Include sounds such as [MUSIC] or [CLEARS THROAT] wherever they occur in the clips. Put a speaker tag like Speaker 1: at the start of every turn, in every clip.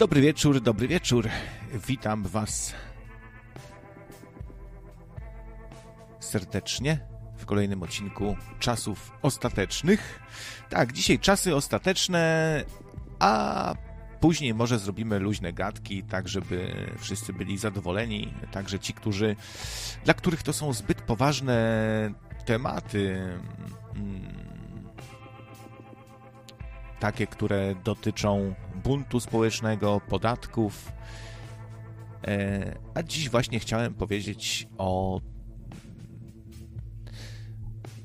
Speaker 1: Dobry wieczór, dobry wieczór. Witam Was serdecznie kolejnym odcinku Czasów Ostatecznych. Tak, dzisiaj czasy ostateczne, a później może zrobimy luźne gadki, tak żeby wszyscy byli zadowoleni, także ci, którzy, dla których to są zbyt poważne tematy, mm, takie, które dotyczą buntu społecznego, podatków. E, a dziś właśnie chciałem powiedzieć o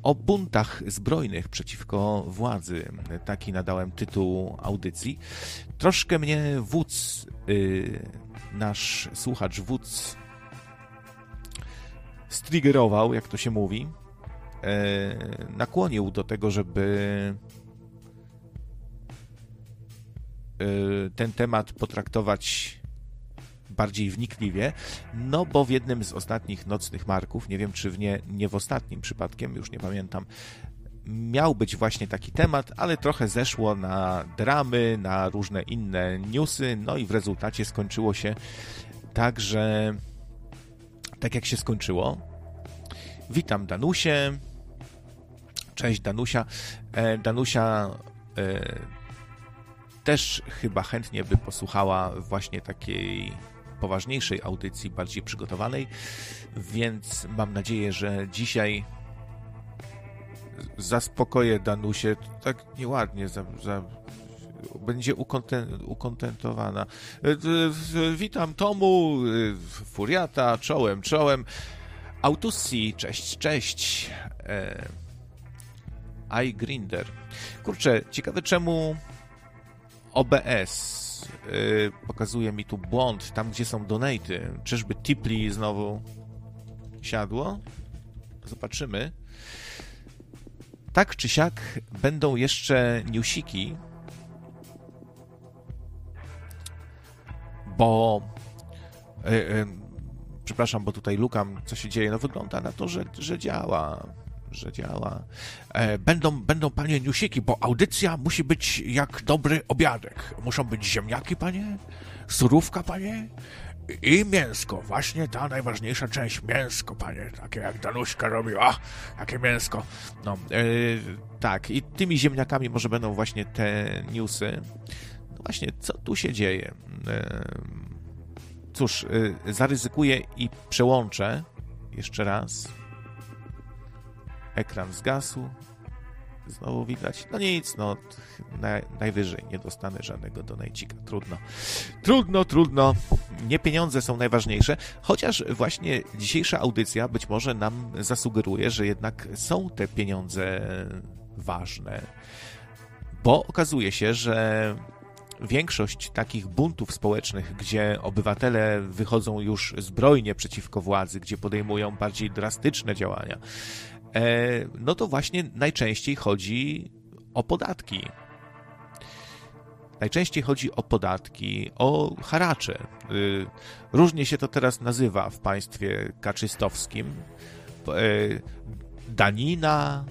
Speaker 1: o buntach zbrojnych przeciwko władzy. Taki nadałem tytuł audycji. Troszkę mnie wódz, y, nasz słuchacz wódz, striggerował, jak to się mówi. E, nakłonił do tego, żeby Y, ten temat potraktować bardziej wnikliwie, no bo w jednym z ostatnich nocnych marków, nie wiem czy w nie, nie w ostatnim przypadkiem, już nie pamiętam, miał być właśnie taki temat, ale trochę zeszło na dramy, na różne inne newsy, no i w rezultacie skończyło się tak, że tak jak się skończyło. Witam Danusie. Cześć Danusia. E, Danusia e, też chyba chętnie by posłuchała właśnie takiej poważniejszej audycji, bardziej przygotowanej, więc mam nadzieję, że dzisiaj zaspokoję Danusie tak nieładnie, za, za, będzie ukonten, ukontentowana. Witam Tomu, Furiata, czołem, czołem. Autussi, cześć, cześć. E, iGrinder. Kurczę, ciekawe czemu OBS yy, pokazuje mi tu błąd, tam gdzie są donaty. Czyżby Tipli znowu siadło? Zobaczymy. Tak czy siak będą jeszcze newsiki, bo yy, yy, przepraszam, bo tutaj lukam, co się dzieje. No wygląda na to, że, że działa że działa. E, będą, będą panie newsiki, bo audycja musi być jak dobry obiadek. Muszą być ziemniaki, panie, surówka, panie, i mięsko, właśnie ta najważniejsza część, mięsko, panie, takie jak Danuśka robiła, jakie mięsko. No, e, tak, i tymi ziemniakami może będą właśnie te newsy. No właśnie, co tu się dzieje? E, cóż, e, zaryzykuję i przełączę jeszcze raz ekran zgasł. Znowu widać. No nic, no najwyżej nie dostanę żadnego donajcika. Trudno. Trudno, trudno. Nie pieniądze są najważniejsze, chociaż właśnie dzisiejsza audycja być może nam zasugeruje, że jednak są te pieniądze ważne. Bo okazuje się, że większość takich buntów społecznych, gdzie obywatele wychodzą już zbrojnie przeciwko władzy, gdzie podejmują bardziej drastyczne działania, no to właśnie najczęściej chodzi o podatki. Najczęściej chodzi o podatki, o haracze. Y, różnie się to teraz nazywa w państwie kaczystowskim. E, danina,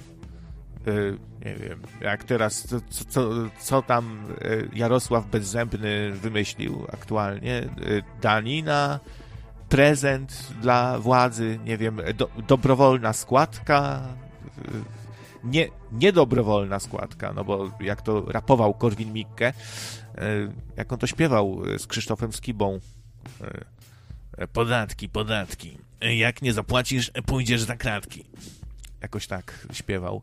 Speaker 1: y, nie wiem, jak teraz, co, co, co tam Jarosław Bezzębny wymyślił aktualnie, y, danina, prezent dla władzy, nie wiem, do, dobrowolna składka, nie, niedobrowolna składka, no bo jak to rapował Korwin-Mikke, e, jak on to śpiewał z Krzysztofem Skibą, podatki, podatki, jak nie zapłacisz, pójdziesz za kratki. Jakoś tak śpiewał.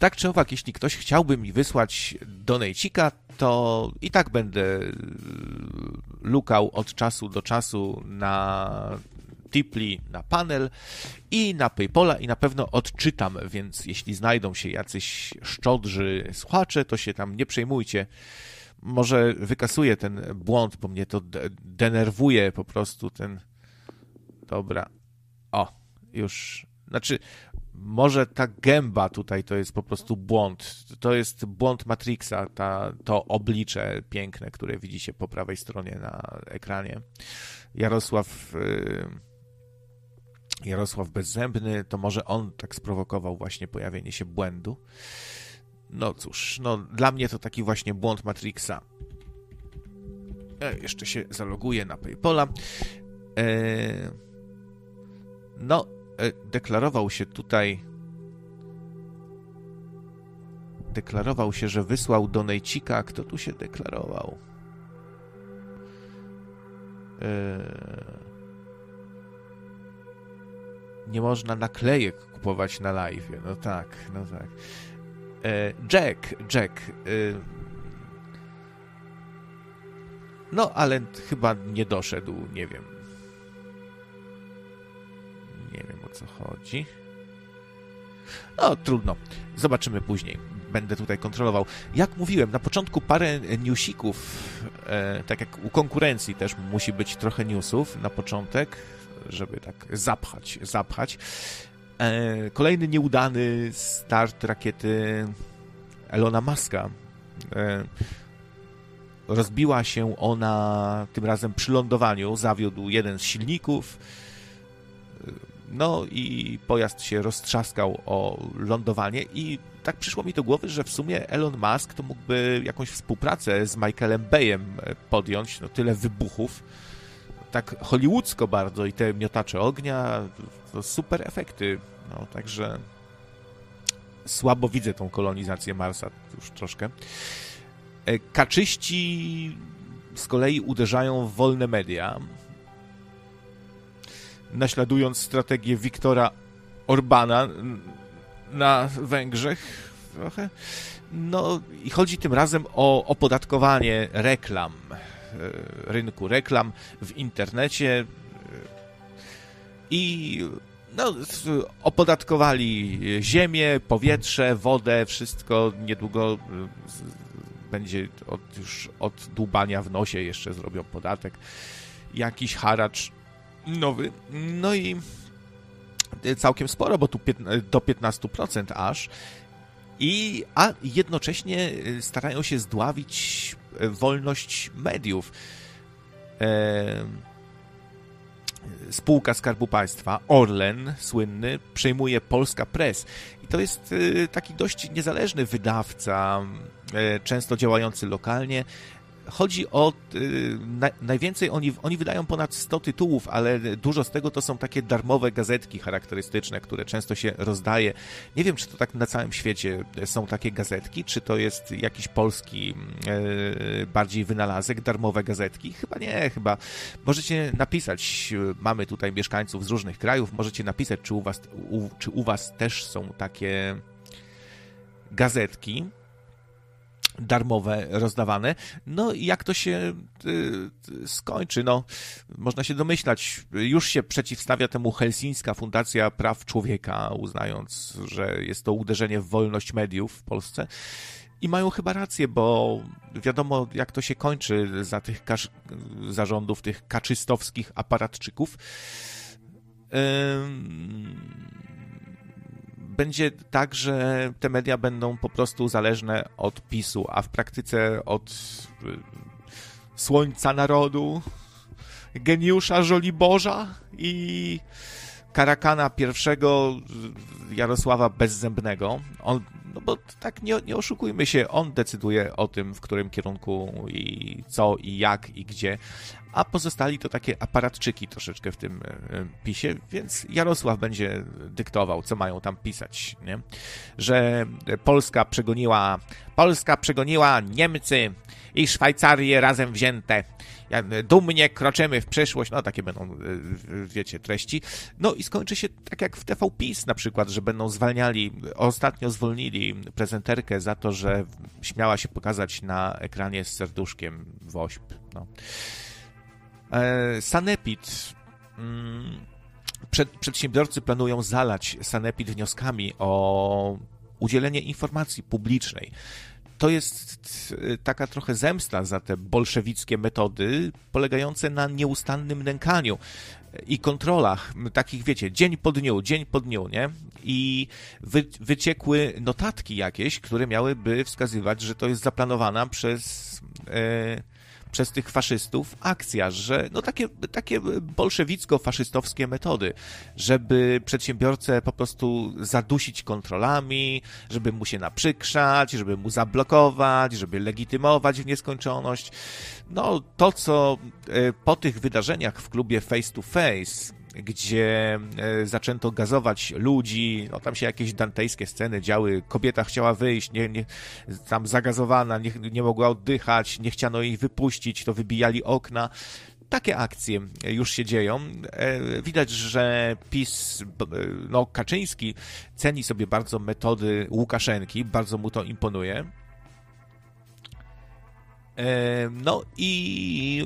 Speaker 1: E, tak czy owak, jeśli ktoś chciałby mi wysłać donejcika, to i tak będę lukał od czasu do czasu na Tipli, na panel i na Paypola i na pewno odczytam, więc jeśli znajdą się jacyś szczodrzy słuchacze, to się tam nie przejmujcie. Może wykasuję ten błąd, bo mnie to denerwuje po prostu ten... Dobra. O, już... Znaczy, może ta gęba tutaj to jest po prostu błąd. To jest błąd Matrixa, ta, to oblicze piękne, które widzicie po prawej stronie na ekranie. Jarosław. Y, Jarosław Bezzębny, to może on tak sprowokował właśnie pojawienie się błędu. No cóż, no dla mnie to taki właśnie błąd Matrixa. E, jeszcze się zaloguję na PayPola. E, no, deklarował się tutaj. Deklarował się, że wysłał do Nejcika. Kto tu się deklarował? E, nie można naklejek kupować na live. No tak, no tak. E, Jack, Jack. E, no, ale chyba nie doszedł, nie wiem. Co chodzi. No, trudno. Zobaczymy później. Będę tutaj kontrolował. Jak mówiłem, na początku parę newsików, e, tak jak u konkurencji też musi być trochę newsów na początek, żeby tak zapchać, zapchać. E, kolejny nieudany start rakiety Elona Muska. E, rozbiła się ona tym razem przy lądowaniu, zawiódł jeden z silników. No i pojazd się roztrzaskał o lądowanie i tak przyszło mi do głowy, że w sumie Elon Musk to mógłby jakąś współpracę z Michaelem Bayem podjąć, no tyle wybuchów tak hollywoodzko bardzo i te miotacze ognia, to super efekty. No, także słabo widzę tą kolonizację Marsa już troszkę. E, kaczyści z kolei uderzają w wolne media, naśladując strategię Wiktora Orbana na Węgrzech trochę. No i chodzi tym razem o opodatkowanie reklam E, rynku reklam w internecie e, i no, opodatkowali ziemię, powietrze, wodę, wszystko niedługo e, będzie od, już od dłubania w nosie jeszcze zrobią podatek, jakiś haracz nowy. No i całkiem sporo, bo tu do 15% aż. I, a jednocześnie starają się zdławić wolność mediów. E, spółka Skarbu Państwa, Orlen, słynny, przejmuje Polska Press. I to jest e, taki dość niezależny wydawca, e, często działający lokalnie, chodzi o. Y, na, najwięcej oni, oni wydają ponad 100 tytułów, ale dużo z tego to są takie darmowe gazetki charakterystyczne, które często się rozdaje. Nie wiem, czy to tak na całym świecie są takie gazetki, czy to jest jakiś polski y, bardziej wynalazek, darmowe gazetki. Chyba nie, chyba. Możecie napisać, mamy tutaj mieszkańców z różnych krajów, możecie napisać, czy u was, u, czy u was też są takie gazetki darmowe rozdawane. No i jak to się y, skończy? No, można się domyślać. Już się przeciwstawia temu Helsińska Fundacja Praw Człowieka, uznając, że jest to uderzenie w wolność mediów w Polsce. I mają chyba rację, bo wiadomo, jak to się kończy za tych zarządów, tych kaczystowskich aparatczyków. Ym będzie tak, że te media będą po prostu zależne od PiSu, a w praktyce od y, Słońca Narodu, geniusza Żoliborza i Karakana pierwszego Jarosława Bezzębnego. On, no bo tak nie, nie oszukujmy się, on decyduje o tym, w którym kierunku i co i jak i gdzie, a pozostali to takie aparatczyki troszeczkę w tym e, pisie, więc Jarosław będzie dyktował, co mają tam pisać, nie? Że Polska przegoniła, Polska przegoniła Niemcy i Szwajcarię razem wzięte. Dumnie kroczymy w przyszłość, no takie będą, e, wiecie, treści. No i skończy się tak jak w TV PiS na przykład, że będą zwalniali, ostatnio zwolnili prezenterkę za to, że śmiała się pokazać na ekranie z serduszkiem wośp. No. E, Sanepid. Mm, przedsiębiorcy planują zalać Sanepid wnioskami o udzielenie informacji publicznej. To jest e, taka trochę zemsta za te bolszewickie metody polegające na nieustannym nękaniu. i kontrolach, takich wiecie, dzień po dniu, dzień po dniu, nie? I wy, wyciekły notatki jakieś, które miałyby wskazywać, że to jest zaplanowana przez. E, przez tych faszystów akcja, że no takie, takie bolszewicko-faszystowskie metody, żeby przedsiębiorcę po prostu zadusić kontrolami, żeby mu się naprzykrzać, żeby mu zablokować, żeby legitymować w nieskończoność. No to, co e, po tych wydarzeniach w klubie Face to Face gdzie e, zaczęto gazować ludzi, no tam się jakieś dantejskie sceny działy, kobieta chciała wyjść, nie, nie, tam zagazowana, nie, nie mogła oddychać, nie chciano jej wypuścić, to wybijali okna. Takie akcje już się dzieją. E, widać, że PiS, no Kaczyński ceni sobie bardzo metody Łukaszenki, bardzo mu to imponuje. E, no i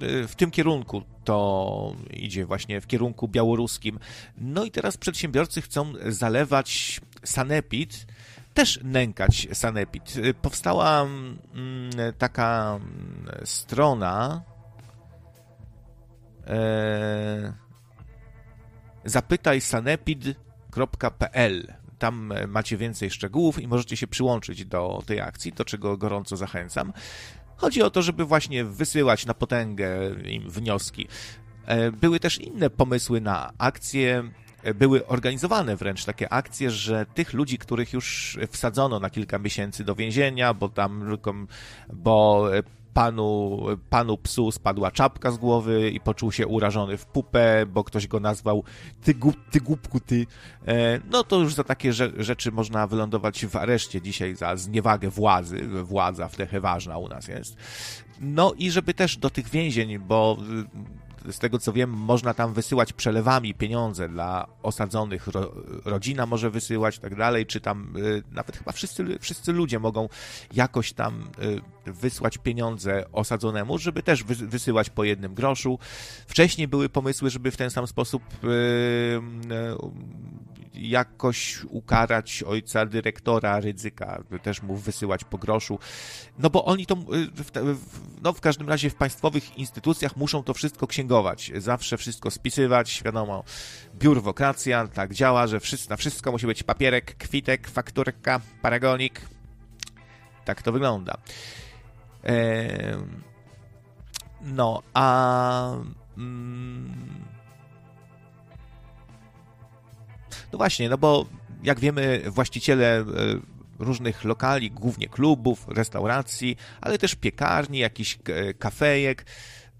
Speaker 1: w tym kierunku to idzie właśnie w kierunku białoruskim. No i teraz przedsiębiorcy chcą zalewać sanepid, też nękać sanepid. Powstała mm, taka strona e, zapytaj sanepid.pl tam macie więcej szczegółów i możecie się przyłączyć do tej akcji, do czego gorąco zachęcam. Chodzi o to, żeby właśnie wysyłać na potęgę im wnioski. E, były też inne pomysły na akcje, e, były organizowane wręcz takie akcje, że tych ludzi, których już wsadzono na kilka miesięcy do więzienia, bo tam, bo panu, panu psu spadła czapka z głowy i poczuł się urażony w pupę, bo ktoś go nazwał ty, ty głupku, ty. No to już za takie rzeczy można wylądować w areszcie dzisiaj za zniewagę władzy. Władza w ważna u nas jest. No i żeby też do tych więzień, bo z tego co wiem, można tam wysyłać przelewami pieniądze dla osadzonych, ro, rodzina może wysyłać i tak dalej, czy tam y, nawet chyba wszyscy, wszyscy ludzie mogą jakoś tam y, wysłać pieniądze osadzonemu, żeby też wy, wysyłać po jednym groszu. Wcześniej były pomysły, żeby w ten sam sposób y, jakoś ukarać ojca dyrektora ryzyka, też mu wysyłać po groszu. No bo oni to, y, no w każdym razie w państwowych instytucjach muszą to wszystko księgować, zawsze wszystko spisywać, wiadomo, biurokracja tak działa, że wszystko, na wszystko musi być papierek, kwitek, fakturka, paragonik. Tak to wygląda. No, a... Mm, No właśnie, no bo jak wiemy, właściciele e, różnych lokali, głównie klubów, restauracji, ale też piekarni, jakichś e, kafejek,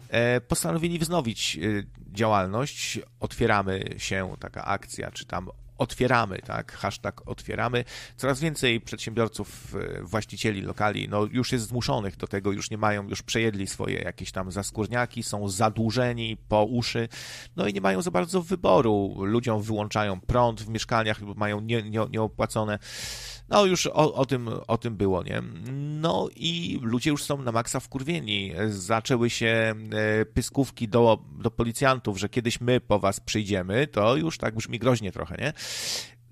Speaker 1: e, postanowili wznowić działalność. Otwieramy się, taka akcja, czy tam otwieramy, tak, hashtag otwieramy. Coraz więcej przedsiębiorców, e, właścicieli lokali, no już jest zmuszonych do tego, już nie mają, już przejedli swoje jakieś tam zaskórniaki, są zadłużeni po uszy, no i nie mają za bardzo wyboru. Ludziom wyłączają prąd w mieszkaniach, mają nie, nie, nieopłacone no już o, o, tym, o tym było, nie? No i ludzie już są na maksa wkurwieni. Zaczęły się e, pyskówki do, do policjantów, że kiedyś my po was przyjdziemy, to już tak brzmi groźnie trochę, nie?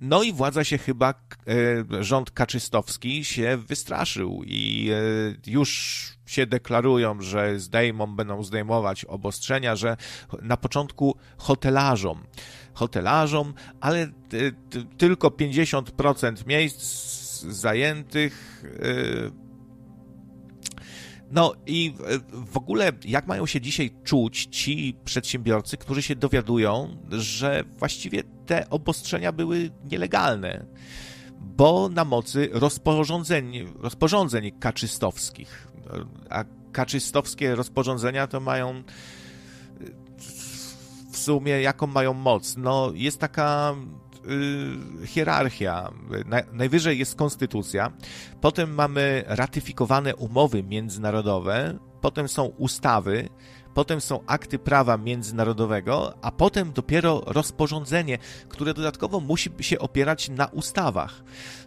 Speaker 1: No i władza się chyba, e, rząd kaczystowski się wystraszył i e, już się deklarują, że zdejmą, będą zdejmować obostrzenia, że na początku hotelarzom hotelarzom, ale tylko 50% miejsc zajętych. No i w ogóle, jak mają się dzisiaj czuć ci przedsiębiorcy, którzy się dowiadują, że właściwie te obostrzenia były nielegalne, bo na mocy rozporządzeń, rozporządzeń kaczystowskich, a kaczystowskie rozporządzenia to mają w sumie jaką mają moc? No, jest taka hierarchia. Na, najwyżej jest konstytucja, potem mamy ratyfikowane umowy międzynarodowe, potem są ustawy, potem są akty prawa międzynarodowego, a potem dopiero rozporządzenie, które dodatkowo musi się opierać na ustawach.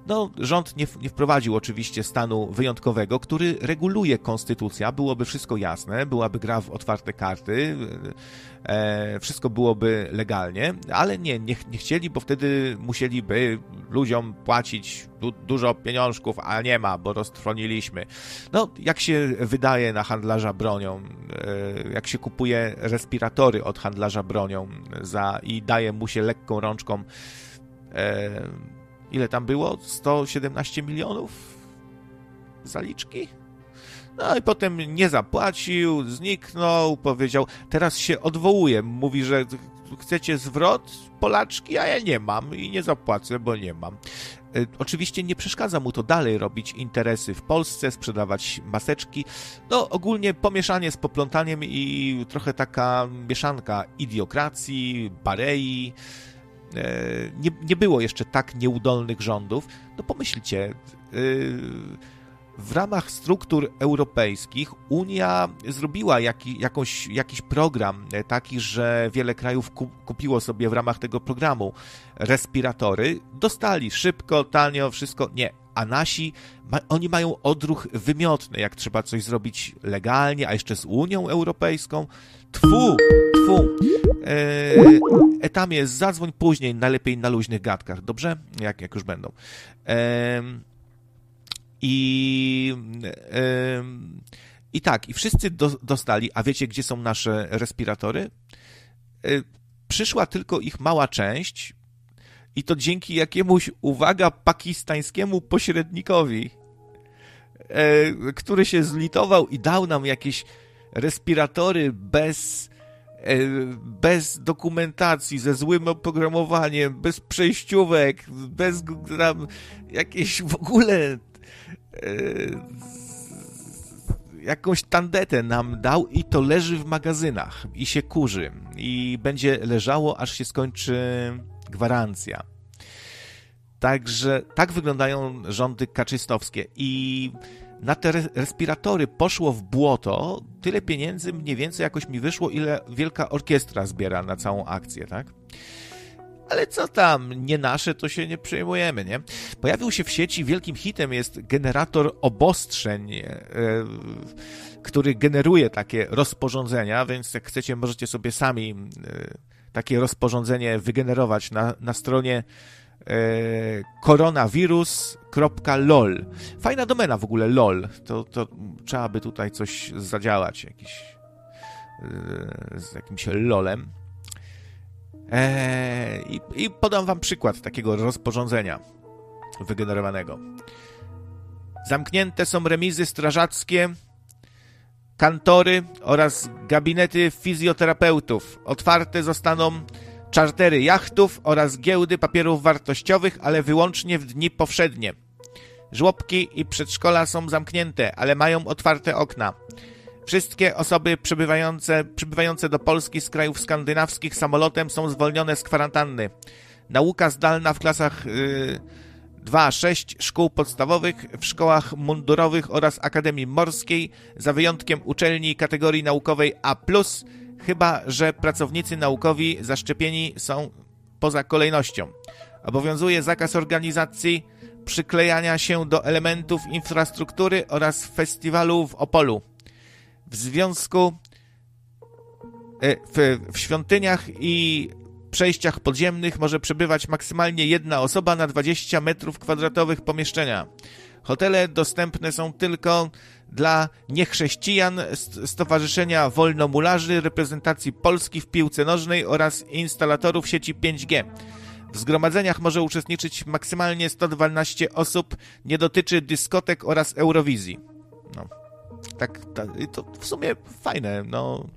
Speaker 1: No, rząd nie, nie wprowadził oczywiście stanu wyjątkowego, który reguluje konstytucja, byłoby wszystko jasne, byłaby gra w otwarte karty, e, wszystko byłoby legalnie, ale nie, nie, nie chcieli, bo wtedy musieliby ludziom płacić du dużo pieniążków, a nie ma, bo roztrwoniliśmy. No, jak się wydaje na handlarza bronią, e, jak się kupuje respiratory od handlarza bronią za, i daje mu się lekką rączką e, ile tam było? 117 milionów zaliczki? No i potem nie zapłacił, zniknął, powiedział, teraz się odwołuje, mówi, że chcecie zwrot Polaczki, a ja nie mam i nie zapłacę, bo nie mam. E, oczywiście nie przeszkadza mu to dalej robić interesy w Polsce, sprzedawać maseczki. No ogólnie pomieszanie z poplątaniem i trochę taka mieszanka idiokracji, barei. E, nie, nie było jeszcze tak nieudolnych rządów. No pomyślcie, yy, w ramach struktur europejskich Unia zrobiła jaki, jakiś program e, taki, że wiele krajów kupiło sobie w ramach tego programu respiratory. Dostali szybko, tanio, wszystko. Nie. A nasi, oni mają odruch wymiotny, jak trzeba coś zrobić legalnie, a jeszcze z Unią Europejską. Tfu, tfu. Etamie, zadzwoń później, najlepiej na luźnych gadkach, dobrze? Jak, jak już będą. Eee, i, i tak, i wszyscy do, dostali, a wiecie, gdzie są nasze respiratory? Yy, przyszła tylko ich mała część i to dzięki jakiemuś, uwaga, pakistańskiemu pośrednikowi, yy, który się zlitował i dał nam jakieś respiratory bez bez dokumentacji, ze złym oprogramowaniem, bez przejściówek, bez tam jakieś w ogóle E, jakąś tandetę nam dał i to leży w magazynach i się kurzy i będzie leżało, aż się skończy gwarancja. Także tak wyglądają rządy kaczystowskie i na te respiratory poszło w błoto tyle pieniędzy mniej więcej jakoś mi wyszło, ile wielka orkiestra zbiera na całą akcję, tak? Ale co tam, nie nasze, to się nie przejmujemy, nie? Pojawił się w sieci, wielkim hitem jest generator obostrzeń, e, który generuje takie rozporządzenia, więc jak chcecie, możecie sobie sami e, takie rozporządzenie wygenerować na, na stronie e, koronawirus.lol. Fajna domena w ogóle lol. To, to trzeba by tutaj coś zadziałać, jakiś z jakimś lolem. Eee, i, I podam wam przykład takiego rozporządzenia wygenerowanego. Zamknięte są remizy strażackie, kantory oraz gabinety fizjoterapeutów. Otwarte zostaną czartery jachtów oraz giełdy papierów wartościowych, ale wyłącznie w dni powszednie. Żłobki i przedszkola są zamknięte, ale mają otwarte okna. Wszystkie osoby przybywające, przybywające do Polski z krajów skandynawskich samolotem są zwolnione z kwarantanny. Nauka zdalna w klasach yy, 2-6 szkół podstawowych, w szkołach mundurowych oraz Akademii Morskiej, za wyjątkiem uczelni kategorii naukowej A+, chyba że pracownicy naukowi zaszczepieni są poza kolejnością. Obowiązuje zakaz organizacji przyklejania się do elementów infrastruktury oraz festiwalu w Opolu w związku e, w, w świątyniach i przejściach podziemnych może przebywać maksymalnie jedna osoba na 20 metrów kwadratowych pomieszczenia. Hotele dostępne są tylko dla niechrześcijan, Stowarzyszenia Wolnomularzy, reprezentacji Polski w piłce nożnej oraz instalatorów sieci 5G. W zgromadzeniach może uczestniczyć maksymalnie 112 osób, nie dotyczy dyskotek oraz Eurowizji. No. Tak, tak, to w sumie fajne, no.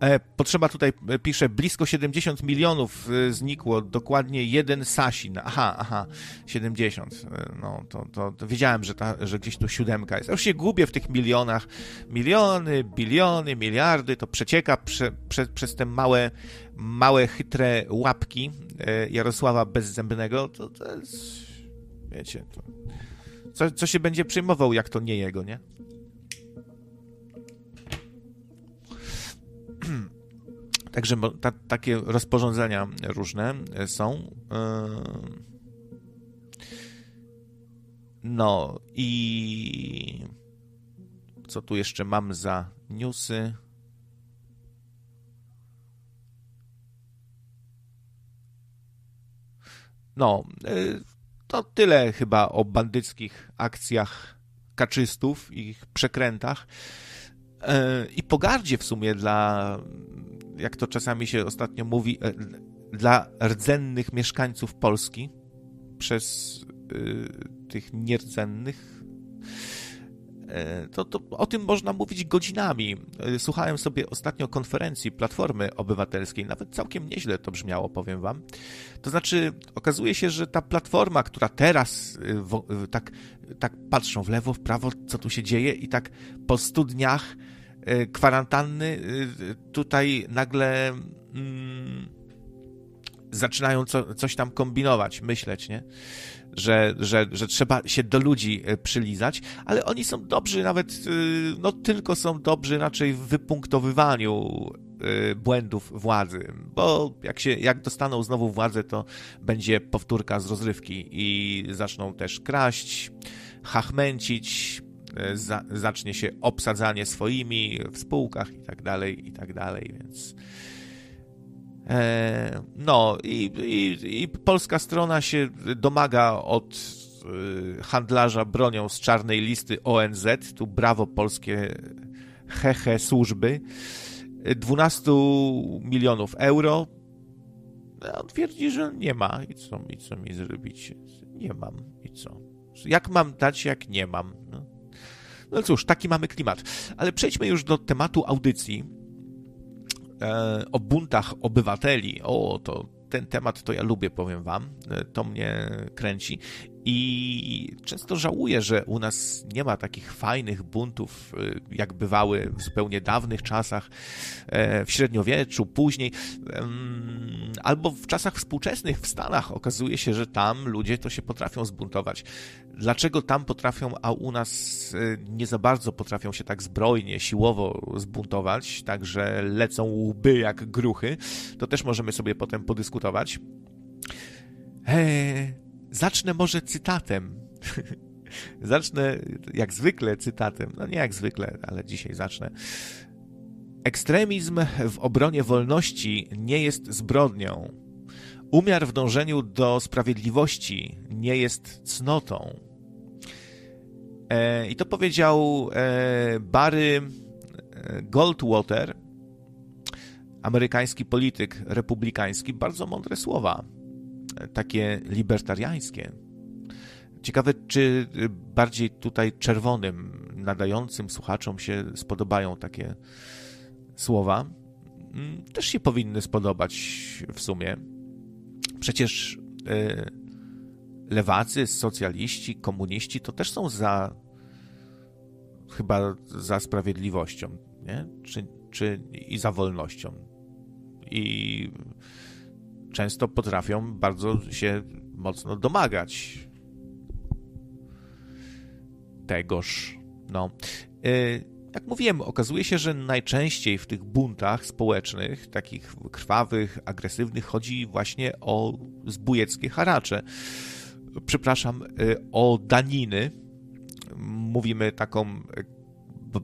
Speaker 1: E, potrzeba tutaj, e, pisze, blisko 70 milionów e, znikło, dokładnie jeden Sasin. Aha, aha, 70. No, to, to, to wiedziałem, że, ta, że gdzieś tu siódemka jest. Ja już się gubię w tych milionach. Miliony, biliony, miliardy, to przecieka prze, prze, przez te małe, małe, chytre łapki Jarosława Bezzębnego. To, to jest, wiecie, to co, co się będzie przejmował, jak to nie jego, nie? [CLEARS THROAT] Także ta, takie rozporządzenia różne są. Yy, no i co tu jeszcze mam za newsy? No, to tyle chyba o bandyckich akcjach kaczystów, ich przekrętach i pogardzie w sumie dla, jak to czasami się ostatnio mówi, dla rdzennych mieszkańców Polski przez y, tych nierdzennych. E, to, to o tym można mówić godzinami. E, słuchałem sobie ostatnio konferencji Platformy Obywatelskiej, nawet całkiem nieźle to brzmiało, powiem wam. To znaczy, okazuje się, że ta platforma, która teraz y, tak, tak patrzą w lewo, w prawo, co tu się dzieje, i tak po stu dniach kwarantanny tutaj nagle. Mm, zaczynają co, coś tam kombinować, myśleć, nie? Że, że, że trzeba się do ludzi e, przylizać, ale oni są dobrzy nawet, e, no tylko są dobrzy raczej w wypunktowywaniu e, błędów władzy, bo jak się, jak dostaną znowu władzę, to będzie powtórka z rozrywki i zaczną też kraść, hachmęcić, za, zacznie się obsadzanie swoimi w spółkach i tak dalej, i tak dalej, więc no i, i, i polska strona się domaga od e, handlarza bronią z czarnej listy ONZ, tu brawo polskie hehe służby, 12 milionów euro. On twierdzi, że nie ma i co, i co mi zrobić? Nie mam i co? Jak mam dać, jak nie mam? No. no cóż, taki mamy klimat. Ale przejdźmy już do tematu audycji e, o buntach obywateli, o to ten temat to ja lubię, powiem wam, e, to mnie kręci i często żałuję, że u nas nie ma takich fajnych buntów, y, jak bywały w zupełnie dawnych czasach, e, w średniowieczu, później, albo w czasach współczesnych w Stanach. Okazuje się, że tam ludzie to się potrafią zbuntować. Dlaczego tam potrafią, a u nas y, nie za bardzo potrafią się tak zbrojnie, siłowo zbuntować, tak że lecą łby jak gruchy, to też możemy sobie potem podyskutować. Eee, Zacznę może cytatem. [LAUGHS] zacznę jak zwykle cytatem. No nie jak zwykle, ale dzisiaj zacznę. Ekstremizm w obronie wolności nie jest zbrodnią. Umiar w dążeniu do sprawiedliwości nie jest cnotą. E, I to powiedział e, Barry e, Goldwater, amerykański polityk republikański. Bardzo mądre słowa takie libertariańskie. Ciekawe, czy bardziej tutaj czerwonym, nadającym słuchaczom się spodobają takie słowa. Mm, też się powinny spodobać w sumie. Przecież e, lewacy, socjaliści, komuniści to też są za chyba za sprawiedliwością, nie? Czy, czy i za wolnością. I często potrafią bardzo się mocno domagać tegoż. No. Y, jak mówiłem, okazuje się, że najczęściej w tych buntach społecznych, takich krwawych, agresywnych, chodzi właśnie o zbójeckie haracze. Przepraszam, y, o daniny. Mówimy taką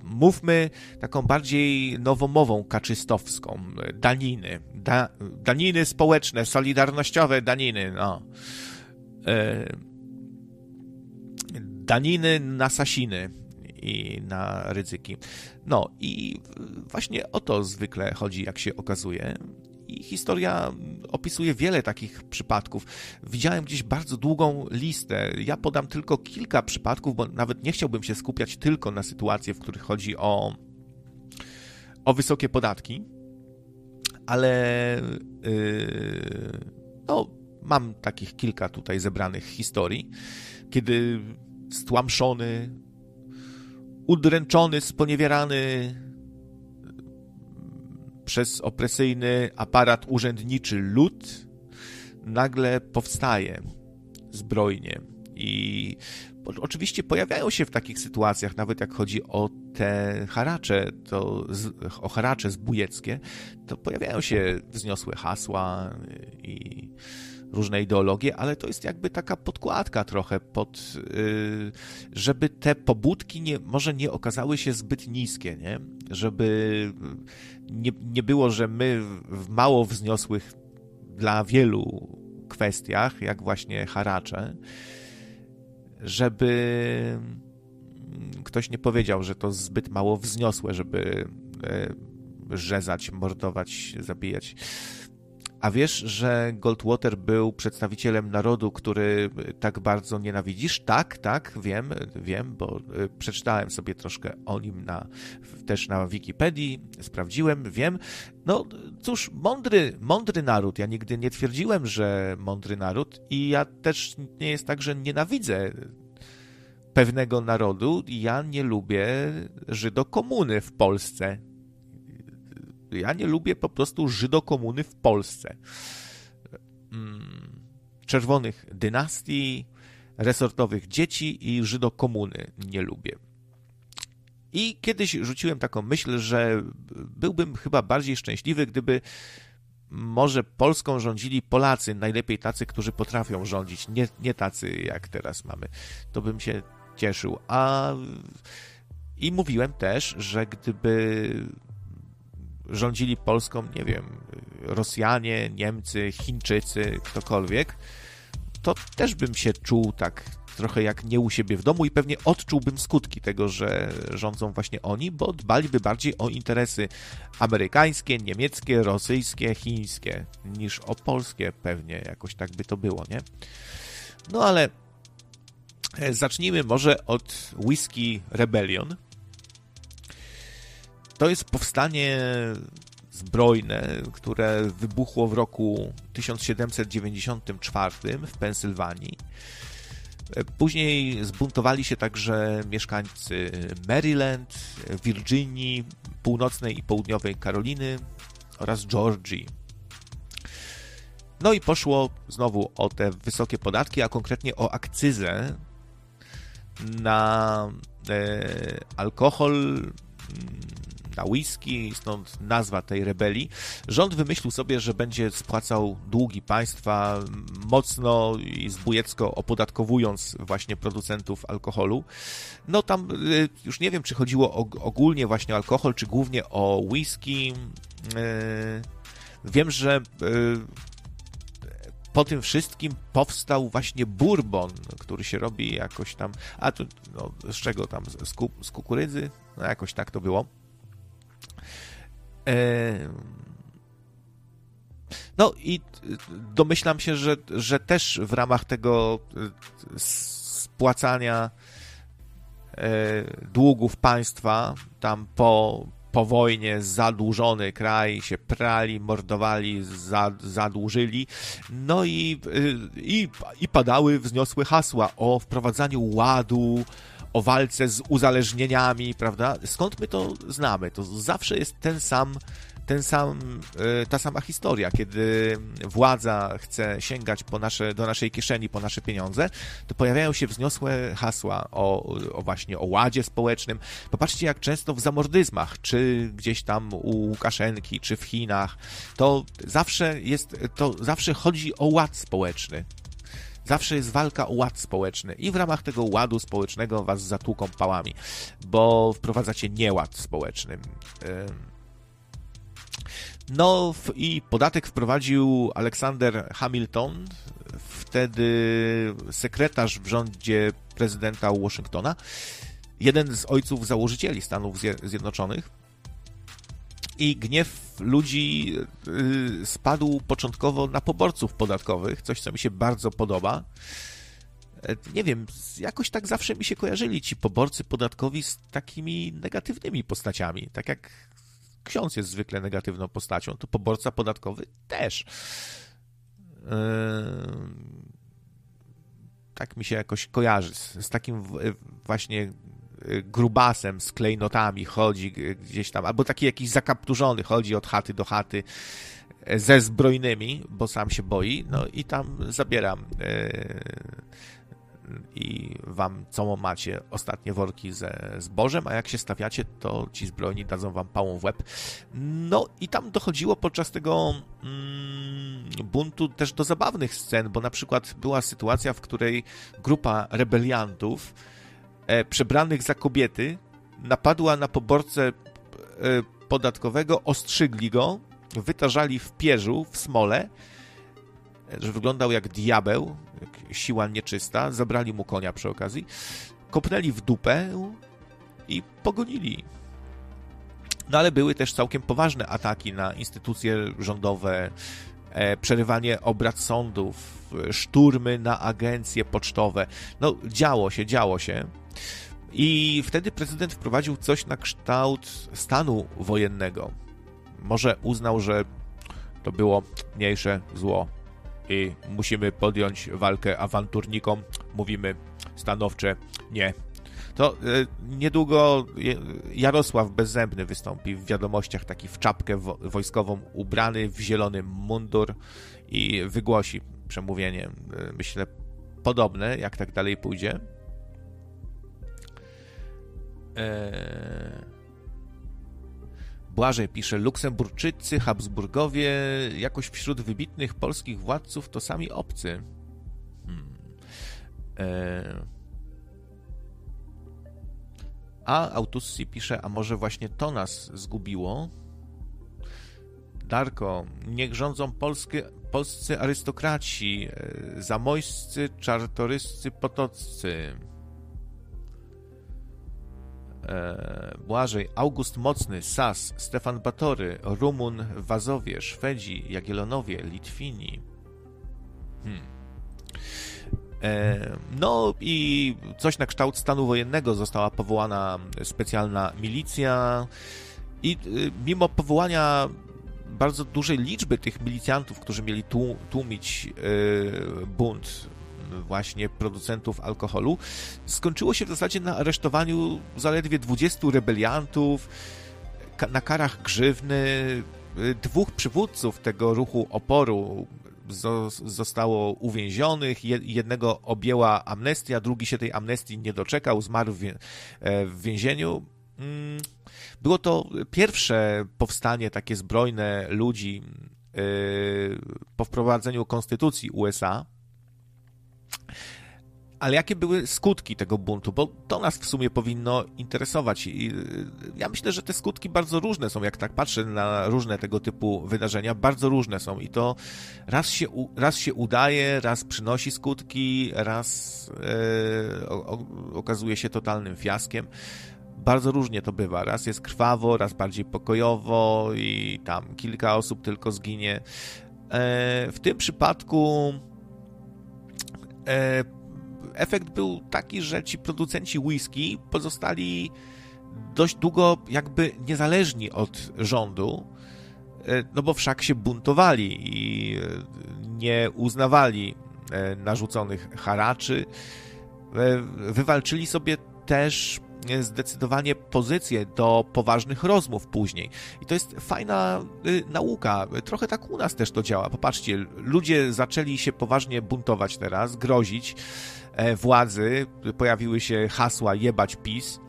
Speaker 1: mówmy taką bardziej nowomową kaczystowską, daniny, da, daniny społeczne, solidarnościowe daniny, no. E, daniny na sasiny i na ryzyki. No i właśnie o to zwykle chodzi, jak się okazuje. I historia opisuje wiele takich przypadków. Widziałem gdzieś bardzo długą listę. Ja podam tylko kilka przypadków, bo nawet nie chciałbym się skupiać tylko na sytuacje, w których chodzi o, o wysokie podatki, ale yy, no, mam takich kilka tutaj zebranych historii, kiedy stłamszony, udręczony, sponiewierany przez opresyjny aparat urzędniczy lud nagle powstaje zbrojnie. I oczywiście pojawiają się w takich sytuacjach, nawet jak chodzi o te haracze, to, o haracze zbójeckie, to pojawiają się wzniosłe hasła i różne ideologie, ale to jest jakby taka podkładka trochę pod, y, żeby te pobudki nie, może nie okazały się zbyt niskie, nie? Żeby nie, nie było, że my w mało wzniosłych dla wielu kwestiach, jak właśnie haracze, żeby ktoś nie powiedział, że to zbyt mało wzniosłe, żeby e, rzezać, mordować, zabijać. A wiesz, że Goldwater był przedstawicielem narodu, który tak bardzo nienawidzisz? Tak, tak, wiem, wiem, bo e, przeczytałem sobie troszkę o nim na, też na Wikipedii, sprawdziłem, wiem. No cóż, mądry, mądry naród. Ja nigdy nie twierdziłem, że mądry naród i ja też nie jest tak, że nienawidzę pewnego narodu. Ja nie lubię Żydokomuny w Polsce. Ja nie lubię po prostu Żydokomuny w Polsce. Mm, czerwonych dynastii, resortowych dzieci i Żydokomuny nie lubię. I kiedyś rzuciłem taką myśl, że byłbym chyba bardziej szczęśliwy, gdyby może Polską rządzili Polacy, najlepiej tacy, którzy potrafią rządzić, nie, nie tacy jak teraz mamy. To bym się cieszył. A i mówiłem też, że gdyby rządzili Polską, nie wiem, Rosjanie, Niemcy, Chińczycy, ktokolwiek, to też bym się czuł tak trochę jak nie u siebie w domu i pewnie odczułbym skutki tego, że rządzą właśnie oni, bo dbaliby bardziej o interesy amerykańskie, niemieckie, rosyjskie, chińskie, niż o polskie pewnie, jakoś tak by to było, nie? No ale e, zacznijmy może od Whisky Rebellion. To jest powstanie zbrojne, które wybuchło w roku 1794 w Pensylwanii. Później zbuntowali się także mieszkańcy Maryland, Virginii, północnej i południowej Karoliny oraz Georgii. No i poszło znowu o te wysokie podatki, a konkretnie o akcyzę na e, alkohol, na whisky, stąd nazwa tej rebelii. Rząd wymyślił sobie, że będzie spłacał długi państwa mocno i zbójecko opodatkowując właśnie producentów alkoholu. No tam y, już nie wiem, czy chodziło ogólnie właśnie o alkohol, czy głównie o whisky. Y, wiem, że y, po tym wszystkim powstał właśnie bourbon, który się robi jakoś tam, a tu no, z czego tam, z, z kukurydzy? No jakoś tak to było. No i domyślam się, że, że też w ramach tego e, spłacania e, długów państwa, tam po, po wojnie zadłużony kraj się prali, mordowali, zadłużyli, no i, e, i, i padały wzniosłe hasła o wprowadzaniu ładu, o walce z uzależnieniami, prawda? Skąd my to znamy? To zawsze jest ten sam, ten sam, e, ta sama historia, kiedy władza chce sięgać po nasze, do naszej kieszeni, po nasze pieniądze, to pojawiają się wzniosłe hasła o, o właśnie o ładzie społecznym. Popatrzcie, jak często w zamordyzmach, czy gdzieś tam u Łukaszenki, czy w Chinach, to zawsze jest, to zawsze chodzi o ład społeczny. Zawsze jest walka o ład społeczny i w ramach tego ładu społecznego was zatłuką pałami, bo wprowadzacie nieład społeczny. No i podatek wprowadził Aleksander Hamilton, wtedy sekretarz w rządzie prezydenta Washingtona, jeden z ojców założycieli Stanów Zjednoczonych i gniew ludzi y, spadł początkowo na poborców podatkowych, coś co mi się bardzo podoba. E, nie wiem, jakoś tak zawsze mi się kojarzyli ci poborcy podatkowi z takimi negatywnymi postaciami. Tak jak ksiądz jest zwykle negatywną postacią, to poborca podatkowy też. Yy... Tak mi się jakoś kojarzy z, z takim właśnie grubasem z klejnotami chodzi gdzieś tam, albo taki jakiś zakapturzony chodzi od chaty do chaty e, ze zbrojnymi, bo sam się boi, no i tam zabieram e, i wam co macie ostatnie worki ze zbożem, a jak się stawiacie, to ci zbrojni dadzą wam pałą w łeb. No i tam dochodziło podczas tego mm, buntu też do zabawnych scen, bo na przykład była sytuacja, w której grupa rebeliantów przebranych za kobiety napadła na poborcę e, podatkowego, ostrzygli go, wytarzali w pierzu, w smole że wyglądał jak diabeł, jak siła nieczysta. Zabrali mu konia przy okazji, kopnęli w dupę i pogonili. No ale były też całkiem poważne ataki na instytucje rządowe, e, przerywanie obrad sądów, szturmy na agencje pocztowe. No, działo się, działo się. I wtedy prezydent wprowadził coś na kształt stanu wojennego. Może uznał, że to było mniejsze zło i musimy podjąć walkę awanturnikom. Mówimy stanowcze nie. To e, niedługo Jarosław Bezzębny wystąpi w wiadomościach taki w czapkę wojskową ubrany, w zielony mundur i wygłosi przemówienie, e, myślę, podobne, jak tak dalej pójdzie. Eee... Błażej pisze, Luksemburczycy, Habsburgowie, jakoś wśród wybitnych polskich władców to sami obcy. Hmm. Eee... A Autussi pisze, a może właśnie to nas zgubiło? Darko, niech rządzą polskie, polscy arystokraci, e, zamojscy, czartoryscy, potoccy. E, Błażej, August Mocny, Sas, Stefan Batory, Rumun, Wazowie, Szwedzi, Jagiellonowie, Litwini. Hmm. E, no i coś na kształt stanu wojennego została powołana specjalna milicja. I y, mimo powołania bardzo dużej liczby tych milicjantów, którzy mieli tłumić y, bunt właśnie producentów alkoholu, skończyło się w zasadzie na aresztowaniu zaledwie 20 rebeliantów, na karach grzywny, dwóch przywódców tego ruchu oporu zostało uwięzionych, jednego objęła amnestia, drugi się tej amnestii nie doczekał, zmarł w e, więzieniu. Mm, było to pierwsze powstanie takie zbrojne ludzi y, po wprowadzeniu konstytucji USA. Ale jakie były skutki tego buntu? Bo to nas w sumie powinno interesować. I y, ja myślę, że te skutki bardzo różne są, jak tak patrzę na różne tego typu wydarzenia, bardzo różne są. I to raz się, raz się udaje, raz przynosi skutki, raz e, o, okazuje się totalnym fiaskiem. Bardzo różnie to bywa. Raz jest krwawo, raz bardziej pokojowo i tam kilka osób tylko zginie. E, w tym przypadku e, efekt był taki, że ci producenci whisky pozostali dość długo jakby niezależni od rządu, e, no bo wszak się buntowali i e, nie uznawali e, narzuconych haraczy. Wywalczyli sobie też zdecydowanie pozycję do poważnych rozmów później. I to jest fajna nauka. Trochę tak u nas też to działa. Popatrzcie, ludzie zaczęli się poważnie buntować teraz, grozić władzy. Pojawiły się hasła jebać PiS.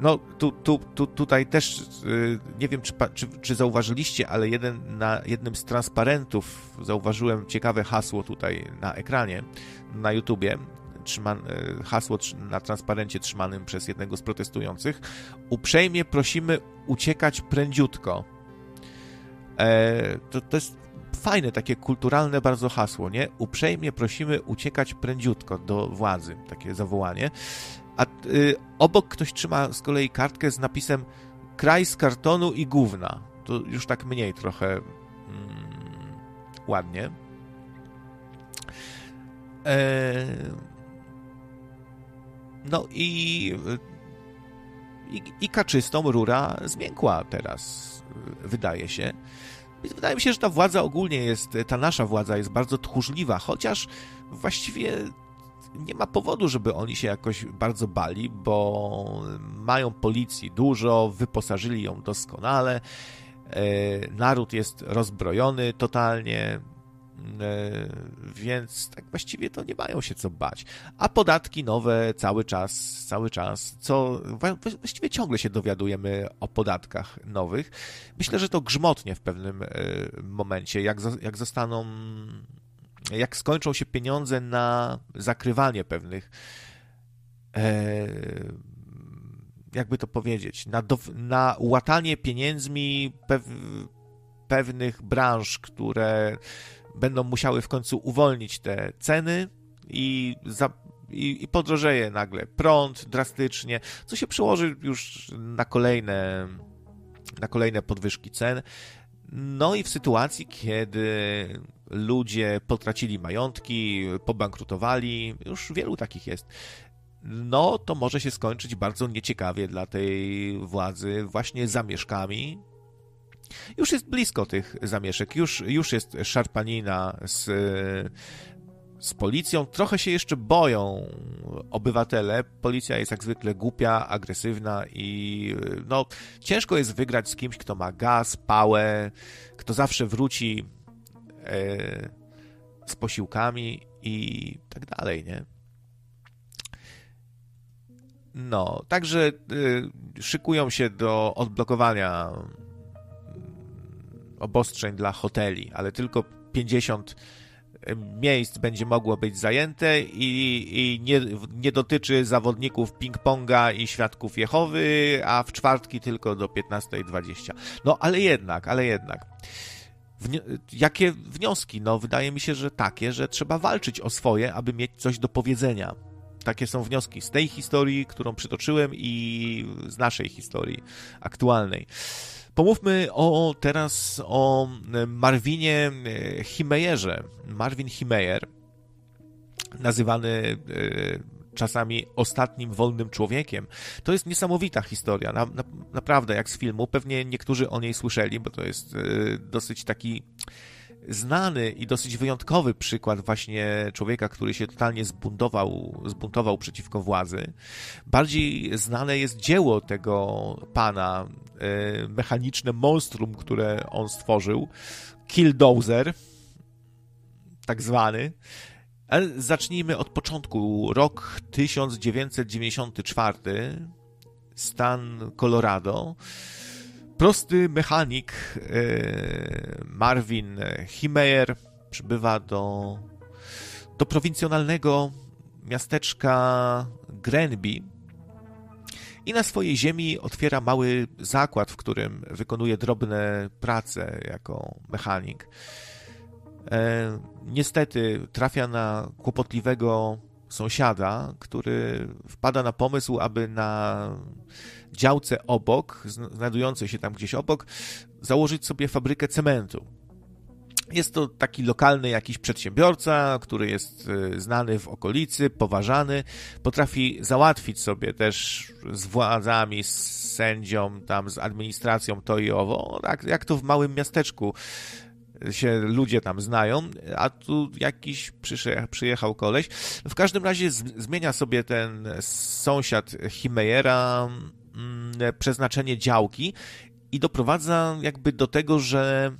Speaker 1: No, tu, tu, tu, tutaj też y, nie wiem, czy, czy, czy, zauważyliście, ale jeden, na jednym z transparentów zauważyłem ciekawe hasło tutaj na ekranie, na YouTubie trzyma, e, hasło na transparencie trzymanym przez jednego z protestujących. Uprzejmie prosimy uciekać prędziutko. E, to, to jest fajne, takie kulturalne bardzo hasło, nie? Uprzejmie prosimy uciekać prędziutko do władzy, takie zawołanie. A y, obok ktoś trzyma z kolei kartkę z napisem kraj z kartonu i gówna. To już tak mniej trochę mm, ładnie. E, no i, i, i kaczystą rura zmiękła teraz, wydaje się. Więc wydaje mi się, że ta władza ogólnie jest, ta nasza władza jest bardzo tchórzliwa, chociaż właściwie nie ma powodu, żeby oni się jakoś bardzo bali, bo mają policji dużo, wyposażyli ją doskonale, e, naród jest rozbrojony totalnie, więc tak właściwie to nie mają się co bać. A podatki nowe cały czas, cały czas, co właściwie ciągle się dowiadujemy o podatkach nowych. Myślę, że to grzmotnie w pewnym e, momencie, jak, jak zostaną, jak skończą się pieniądze na zakrywanie pewnych e, jakby to powiedzieć, na, do, na łatanie pieniędzmi pew, pewnych branż, które będą musiały w końcu uwolnić te ceny i, za, i, i podrożeje nagle prąd drastycznie, co się przełoży już na kolejne, na kolejne podwyżki cen. No i w sytuacji, kiedy ludzie potracili majątki, pobankrutowali, już wielu takich jest, no to może się skończyć bardzo nieciekawie dla tej władzy właśnie zamieszkami. Już jest blisko tych zamieszek, już, już jest szarpanina z, z policją. Trochę się jeszcze boją obywatele. Policja jest jak zwykle głupia, agresywna i no, ciężko jest wygrać z kimś, kto ma gaz, pałę, kto zawsze wróci e, z posiłkami i tak dalej, nie? No, także y, szykują się do odblokowania obostrzeń dla hoteli, ale tylko 50 y, miejsc będzie mogło być zajęte i, i nie, nie, dotyczy zawodników ping-ponga i świadków Jehowy, a w czwartki tylko do 15.20. No, ale jednak, ale jednak. Wni jakie wnioski? No, wydaje mi się, że takie, że trzeba walczyć o swoje, aby mieć coś do powiedzenia takie są wnioski z tej historii, którą przytoczyłem i z naszej historii aktualnej. Pomówmy o, teraz o Marvinie Himejerze. Marvin Himejer, nazywany e, czasami ostatnim wolnym człowiekiem. To jest niesamowita historia, na, na, naprawdę jak z filmu. Pewnie niektórzy o niej słyszeli, bo to jest e, dosyć taki znany i dosyć wyjątkowy przykład właśnie człowieka, który się totalnie zbuntował, zbuntował przeciwko władzy. Bardziej znane jest dzieło tego pana, e, mechaniczne monstrum, które on stworzył, Killdozer, tak zwany. Ale zacznijmy od początku. Rok 1994, stan Colorado prosty mechanik e, Marvin Himeyer przybywa do, do prowincjonalnego miasteczka Grenby i na swojej ziemi otwiera mały zakład, w którym wykonuje drobne prace jako mechanik. E, niestety trafia na kłopotliwego sąsiada, który wpada na pomysł, aby na działce obok, znajdującej się tam gdzieś obok, założyć sobie fabrykę cementu. Jest to taki lokalny jakiś przedsiębiorca, który jest y, znany w okolicy, poważany, potrafi załatwić sobie też z władzami, z sędzią, tam z administracją to i owo, tak jak to w małym miasteczku się ludzie tam znają, a tu jakiś przyjechał koleś. W każdym razie zmienia sobie ten sąsiad Himejera przeznaczenie działki i doprowadza jakby do tego, że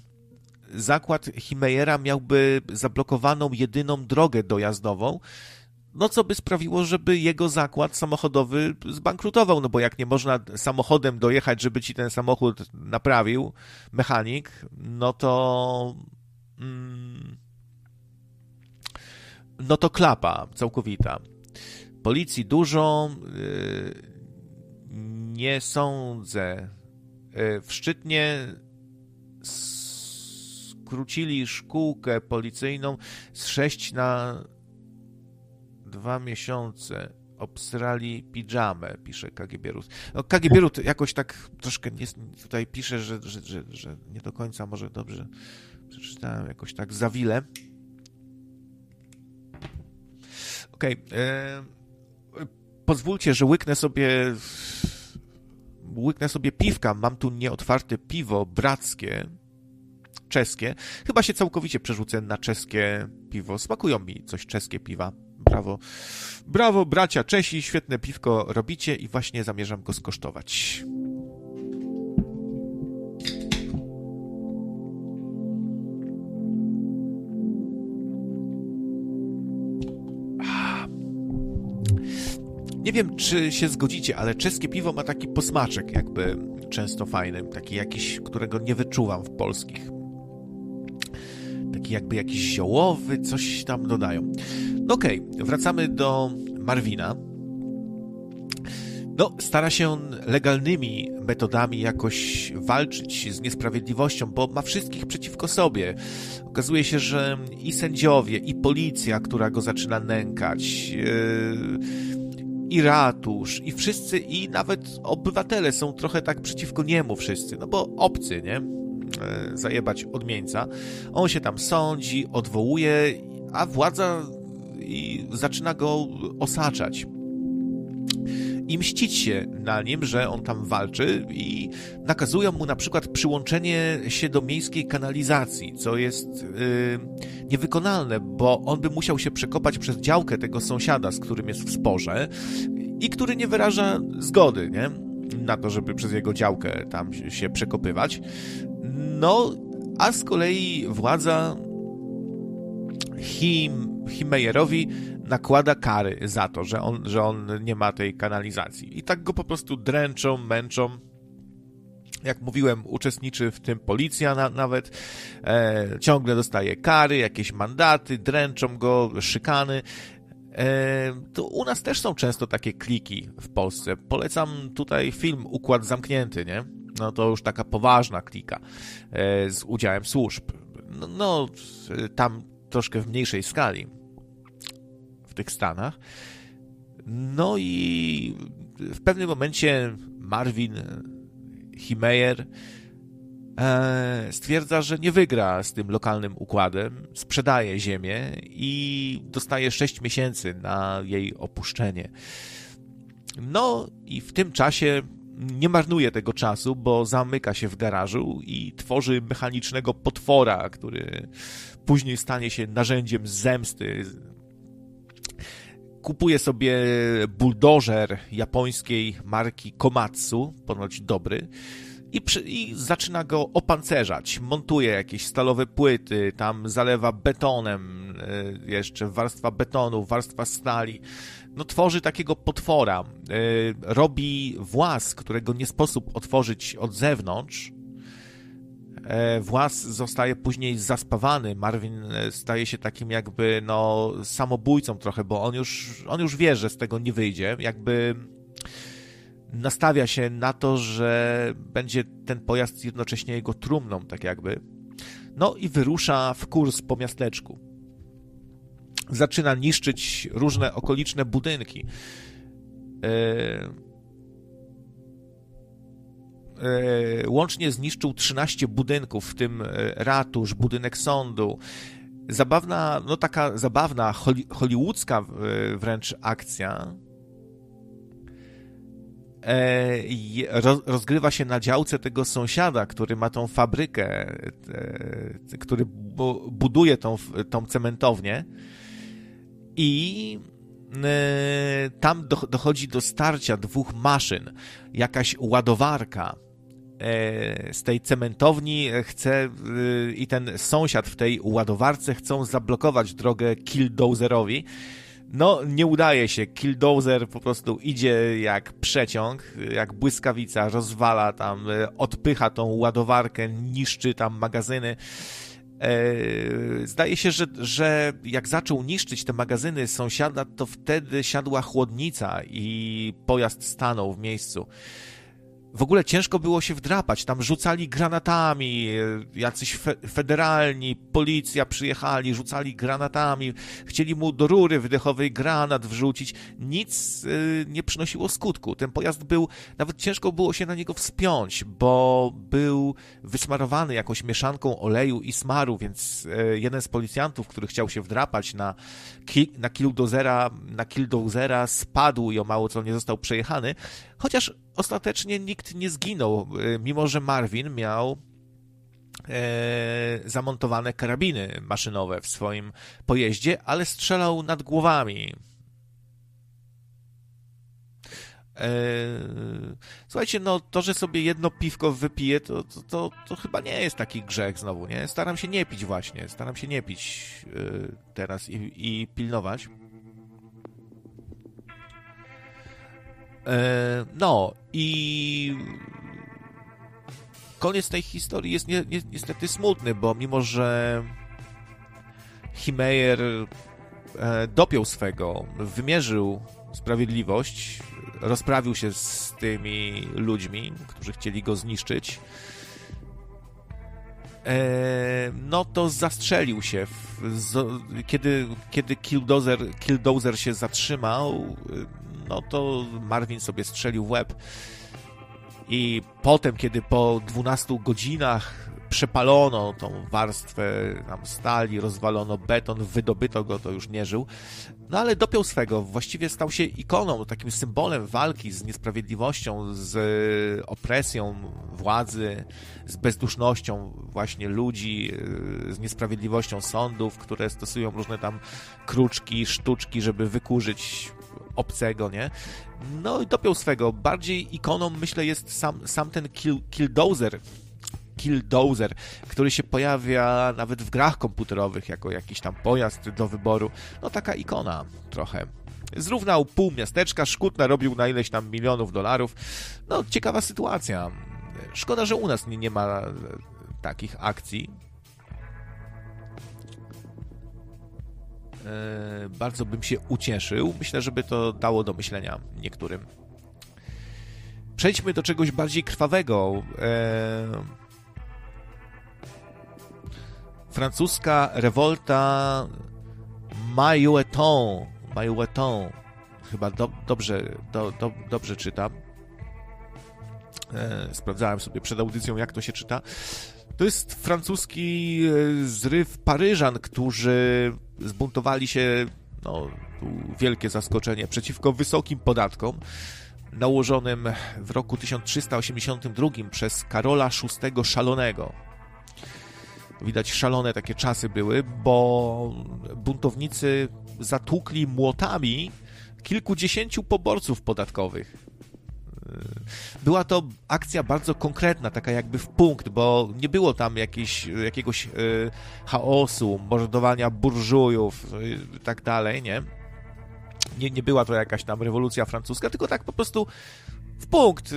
Speaker 1: zakład Himejera miałby zablokowaną jedyną drogę dojazdową, no co by sprawiło, żeby jego zakład samochodowy zbankrutował, no bo jak nie można samochodem dojechać, żeby ci ten samochód naprawił mechanik, no to mm, no to klapa całkowita. Policji dużo, yy, nie sądzę. E, w Szczytnie skrócili szkółkę policyjną z 6 na 2 miesiące. Obsrali pijamę, pisze KGB Rus. No, KGB Rus jakoś tak troszkę nie, tutaj pisze, że, że, że, że nie do końca może dobrze przeczytałem, jakoś tak zawile. Okej. Okay. Pozwólcie, że łyknę sobie łyknę sobie piwka, mam tu nieotwarte piwo brackie, czeskie. Chyba się całkowicie przerzucę na czeskie piwo. Smakują mi coś czeskie piwa. Brawo. Brawo, bracia Czesi, świetne piwko robicie i właśnie zamierzam go skosztować. Nie wiem, czy się zgodzicie, ale czeskie piwo ma taki posmaczek jakby często fajny, taki jakiś, którego nie wyczuwam w polskich. Taki jakby jakiś ziołowy, coś tam dodają. No okej, okay, wracamy do Marwina. no, stara się on legalnymi metodami jakoś walczyć z niesprawiedliwością, bo ma wszystkich przeciwko sobie. Okazuje się, że i sędziowie, i policja, która go zaczyna nękać, yy, i ratusz, i wszyscy, i nawet obywatele są trochę tak przeciwko niemu wszyscy, no bo obcy, nie? Yy, zajebać odmieńca. On się tam sądzi, odwołuje, a władza zaczyna go osaczać i mścić się na nim, że on tam walczy i nakazują mu na przykład przyłączenie się do miejskiej kanalizacji, co jest yy, niewykonalne, bo on by musiał się przekopać przez działkę tego sąsiada, z którym jest w sporze i który nie wyraża zgody, nie? Na to, żeby przez jego działkę tam się przekopywać. No, a z kolei władza Him, nakłada kary za to, że on, że on nie ma tej kanalizacji. I tak go po prostu dręczą, męczą. Jak mówiłem, uczestniczy w tym policja na, nawet, e, ciągle dostaje kary, jakieś mandaty, dręczą go, szykany. E, to u nas też są często takie kliki w Polsce. Polecam tutaj film Układ Zamknięty, nie? No to już taka poważna klika e, z udziałem służb. No, no tam troszkę w mniejszej skali tych Stanach. No i w pewnym momencie Marvin Himeyer e, stwierdza, że nie wygra z tym lokalnym układem, sprzedaje ziemię i dostaje 6 miesięcy na jej opuszczenie. No i w tym czasie nie marnuje tego czasu, bo zamyka się w garażu i tworzy mechanicznego potwora, który później stanie się narzędziem zemsty kupuje sobie buldożer japońskiej marki Komatsu, ponoć dobry, i, przy, i, zaczyna go opancerzać. Montuje jakieś stalowe płyty, tam zalewa betonem, e, jeszcze warstwa betonu, warstwa stali. No, tworzy takiego potwora. E, robi włas, którego nie sposób otworzyć od zewnątrz włas zostaje później zaspawany. Marvin e, staje się takim jakby no samobójcą trochę, bo on już, on już wie, że z tego nie wyjdzie. Jakby nastawia się na to, że będzie ten pojazd jednocześnie jego trumną, tak jakby. No i wyrusza w kurs po miasteczku. Zaczyna niszczyć różne okoliczne budynki. Yy E, łącznie zniszczył 13 budynków, w tym e, ratusz, budynek sądu. Zabawna, no taka zabawna, hollywoodzka wręcz akcja. E, rozgrywa się na działce tego sąsiada, który ma tą fabrykę, który buduje tą, tą cementownię. I tam dochodzi do starcia dwóch maszyn. Jakaś ładowarka E, z tej cementowni chce i ten sąsiad w tej ładowarce chcą zablokować drogę Killdozerowi. No, nie udaje się. Killdozer po prostu idzie jak przeciąg, jak błyskawica, rozwala tam, e, odpycha tą ładowarkę, niszczy tam magazyny. E, zdaje się, że, że jak zaczął niszczyć te magazyny sąsiada, to wtedy siadła chłodnica i pojazd stanął w miejscu w ogóle ciężko było się wdrapać. Tam rzucali granatami, e, jacyś fe federalni, policja przyjechali, rzucali granatami, chcieli mu do rury wydechowej granat wrzucić. Nic y, nie przynosiło skutku. Ten pojazd był, nawet ciężko było się na niego wspiąć, bo był wysmarowany jakąś mieszanką oleju i smaru, więc y, jeden z policjantów, który chciał się wdrapać na, ki na killdozera, na killdozera spadł i o mało co nie został przejechany, chociaż ostatecznie nikt nie zginął, e, mimo że Marvin miał e, zamontowane karabiny maszynowe w swoim pojeździe, ale strzelał nad głowami. E, słuchajcie, no to, że sobie jedno piwko wypiję, to, to, to, to, chyba nie jest taki grzech znowu, nie? Staram się nie pić właśnie, staram się nie pić e, teraz i, i pilnować. No i koniec tej historii jest ni ni niestety smutny, bo mimo, że Himeyer e, dopiął swego, wymierzył sprawiedliwość, rozprawił się z tymi ludźmi, którzy chcieli go zniszczyć, e, no to zastrzelił się. Kiedy, kiedy Killdozer, Killdozer się zatrzymał, no to Marvin sobie strzelił w łeb. I potem, kiedy po 12 godzinach przepalono tą warstwę tam stali, rozwalono beton, wydobyto go, to już nie żył. No ale dopiął swego, właściwie stał się ikoną, takim symbolem walki z niesprawiedliwością, z opresją władzy, z bezdusznością właśnie ludzi, z niesprawiedliwością sądów, które stosują różne tam kruczki, sztuczki, żeby wykurzyć obcego, nie? No i dopiął swego. Bardziej ikoną, myślę, jest sam, sam ten kill, Killdozer, Killdozer, który się pojawia nawet w grach komputerowych jako jakiś tam pojazd do wyboru. No taka ikona trochę. Zrównał pół miasteczka, szkód narobił na ileś tam milionów dolarów. No ciekawa sytuacja. Szkoda, że u nas nie, nie ma takich akcji. Bardzo bym się ucieszył. Myślę, żeby to dało do myślenia niektórym. Przejdźmy do czegoś bardziej krwawego. E, francuska rewolta Mailloton. Mailloton. Chyba do, dobrze, do, do, dobrze czytam. E, sprawdzałem sobie przed audycją, jak to się czyta. To jest francuski zryw Paryżan, którzy zbuntowali się, no, wielkie zaskoczenie, przeciwko wysokim podatkom nałożonym w roku 1382 przez Karola VI Szalonego. Widać szalone takie czasy były, bo buntownicy zatłukli młotami kilkudziesięciu poborców podatkowych. Była to akcja bardzo konkretna, taka jakby w punkt, bo nie było tam jakiegoś e, chaosu, mordowania burżujów i e, tak dalej, nie? nie? Nie była to jakaś tam rewolucja francuska, tylko tak po prostu w punkt,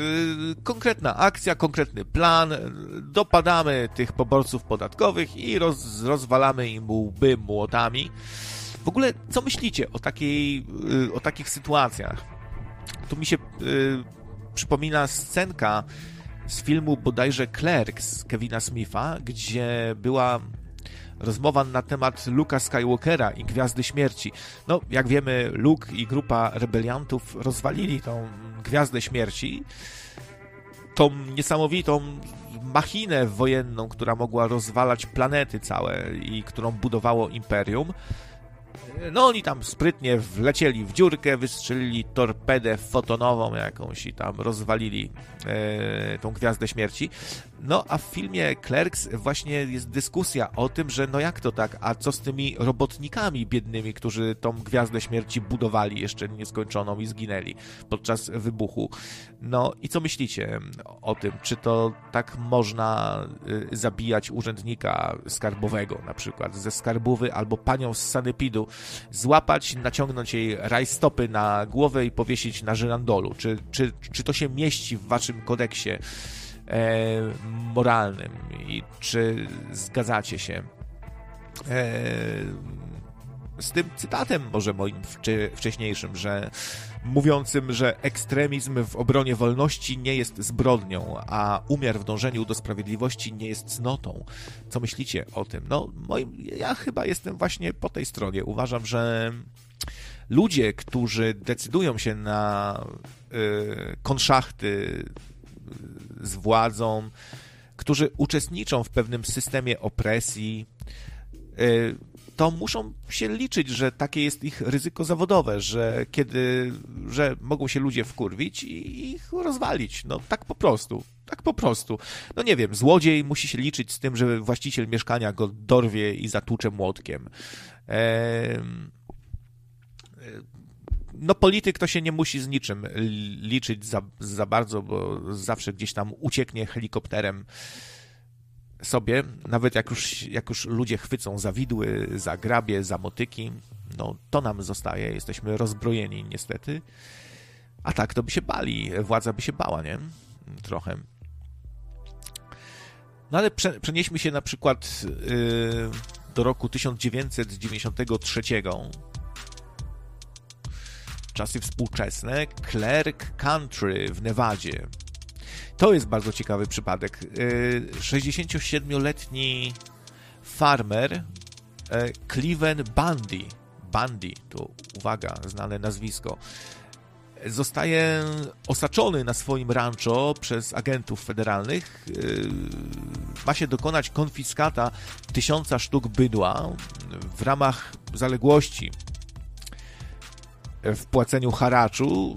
Speaker 1: konkretna akcja, konkretny plan, dopadamy tych poborców podatkowych i roz, rozwalamy im łby młotami. W ogóle, co myślicie o, takiej, o takich sytuacjach? Tu mi się przypomina scenka z filmu bodajże Clerks Kevina Smitha, gdzie była rozmowa na temat Luka Skywalkera i Gwiazdy Śmierci. No, jak wiemy, Luke i grupa rebeliantów rozwalili tą Gwiazdę Śmierci, tą niesamowitą machinę wojenną, która mogła rozwalać planety całe i którą budowało Imperium. No oni tam sprytnie wlecieli w dziurkę, wystrzelili torpedę fotonową jakąś i tam rozwalili e, tą Gwiazdę Śmierci. No a w filmie Clerks właśnie jest dyskusja o tym, że no jak to tak, a co z tymi robotnikami biednymi, którzy tą Gwiazdę Śmierci budowali jeszcze nieskończoną i zginęli podczas wybuchu. No i co myślicie o tym? Czy to tak można y, zabijać urzędnika skarbowego na przykład ze skarbówy albo panią z sanepidu, złapać, naciągnąć jej rajstopy na głowę i powiesić na żyrandolu? Czy, czy, czy to się mieści w waszym kodeksie moralnym i czy zgadzacie się e, z tym cytatem może moim wcześniejszym, że mówiącym, że ekstremizm w obronie wolności nie jest zbrodnią, a umiar w dążeniu do sprawiedliwości nie jest cnotą. Co myślicie o tym? No, moim, ja chyba jestem właśnie po tej stronie. Uważam, że ludzie, którzy decydują się na y, konszachty z władzą, którzy uczestniczą w pewnym systemie opresji, y, to muszą się liczyć, że takie jest ich ryzyko zawodowe, że kiedy, że mogą się ludzie wkurwić i ich rozwalić. No tak po prostu. Tak po prostu. No nie wiem, złodziej musi się liczyć z tym, że właściciel mieszkania go dorwie i zatłucze młotkiem. Eee, no polityk to się nie musi z niczym liczyć za, za bardzo, bo zawsze gdzieś tam ucieknie helikopterem sobie, nawet jak już, jak już ludzie chwycą za widły, za grabie, za motyki, no to nam zostaje, jesteśmy rozbrojeni niestety. A tak to by się bali, władza by się bała, nie? Trochę. No ale prze, przenieśmy się na przykład yy, do roku 1993 czasy współczesne, Clerk Country w Nevadzie. To jest bardzo ciekawy przypadek. 67-letni farmer Cleveland Bundy, Bundy, to uwaga, znane nazwisko, zostaje osaczony na swoim rancho przez agentów federalnych. Ma się dokonać konfiskata tysiąca sztuk bydła w ramach zaległości w płaceniu haraczu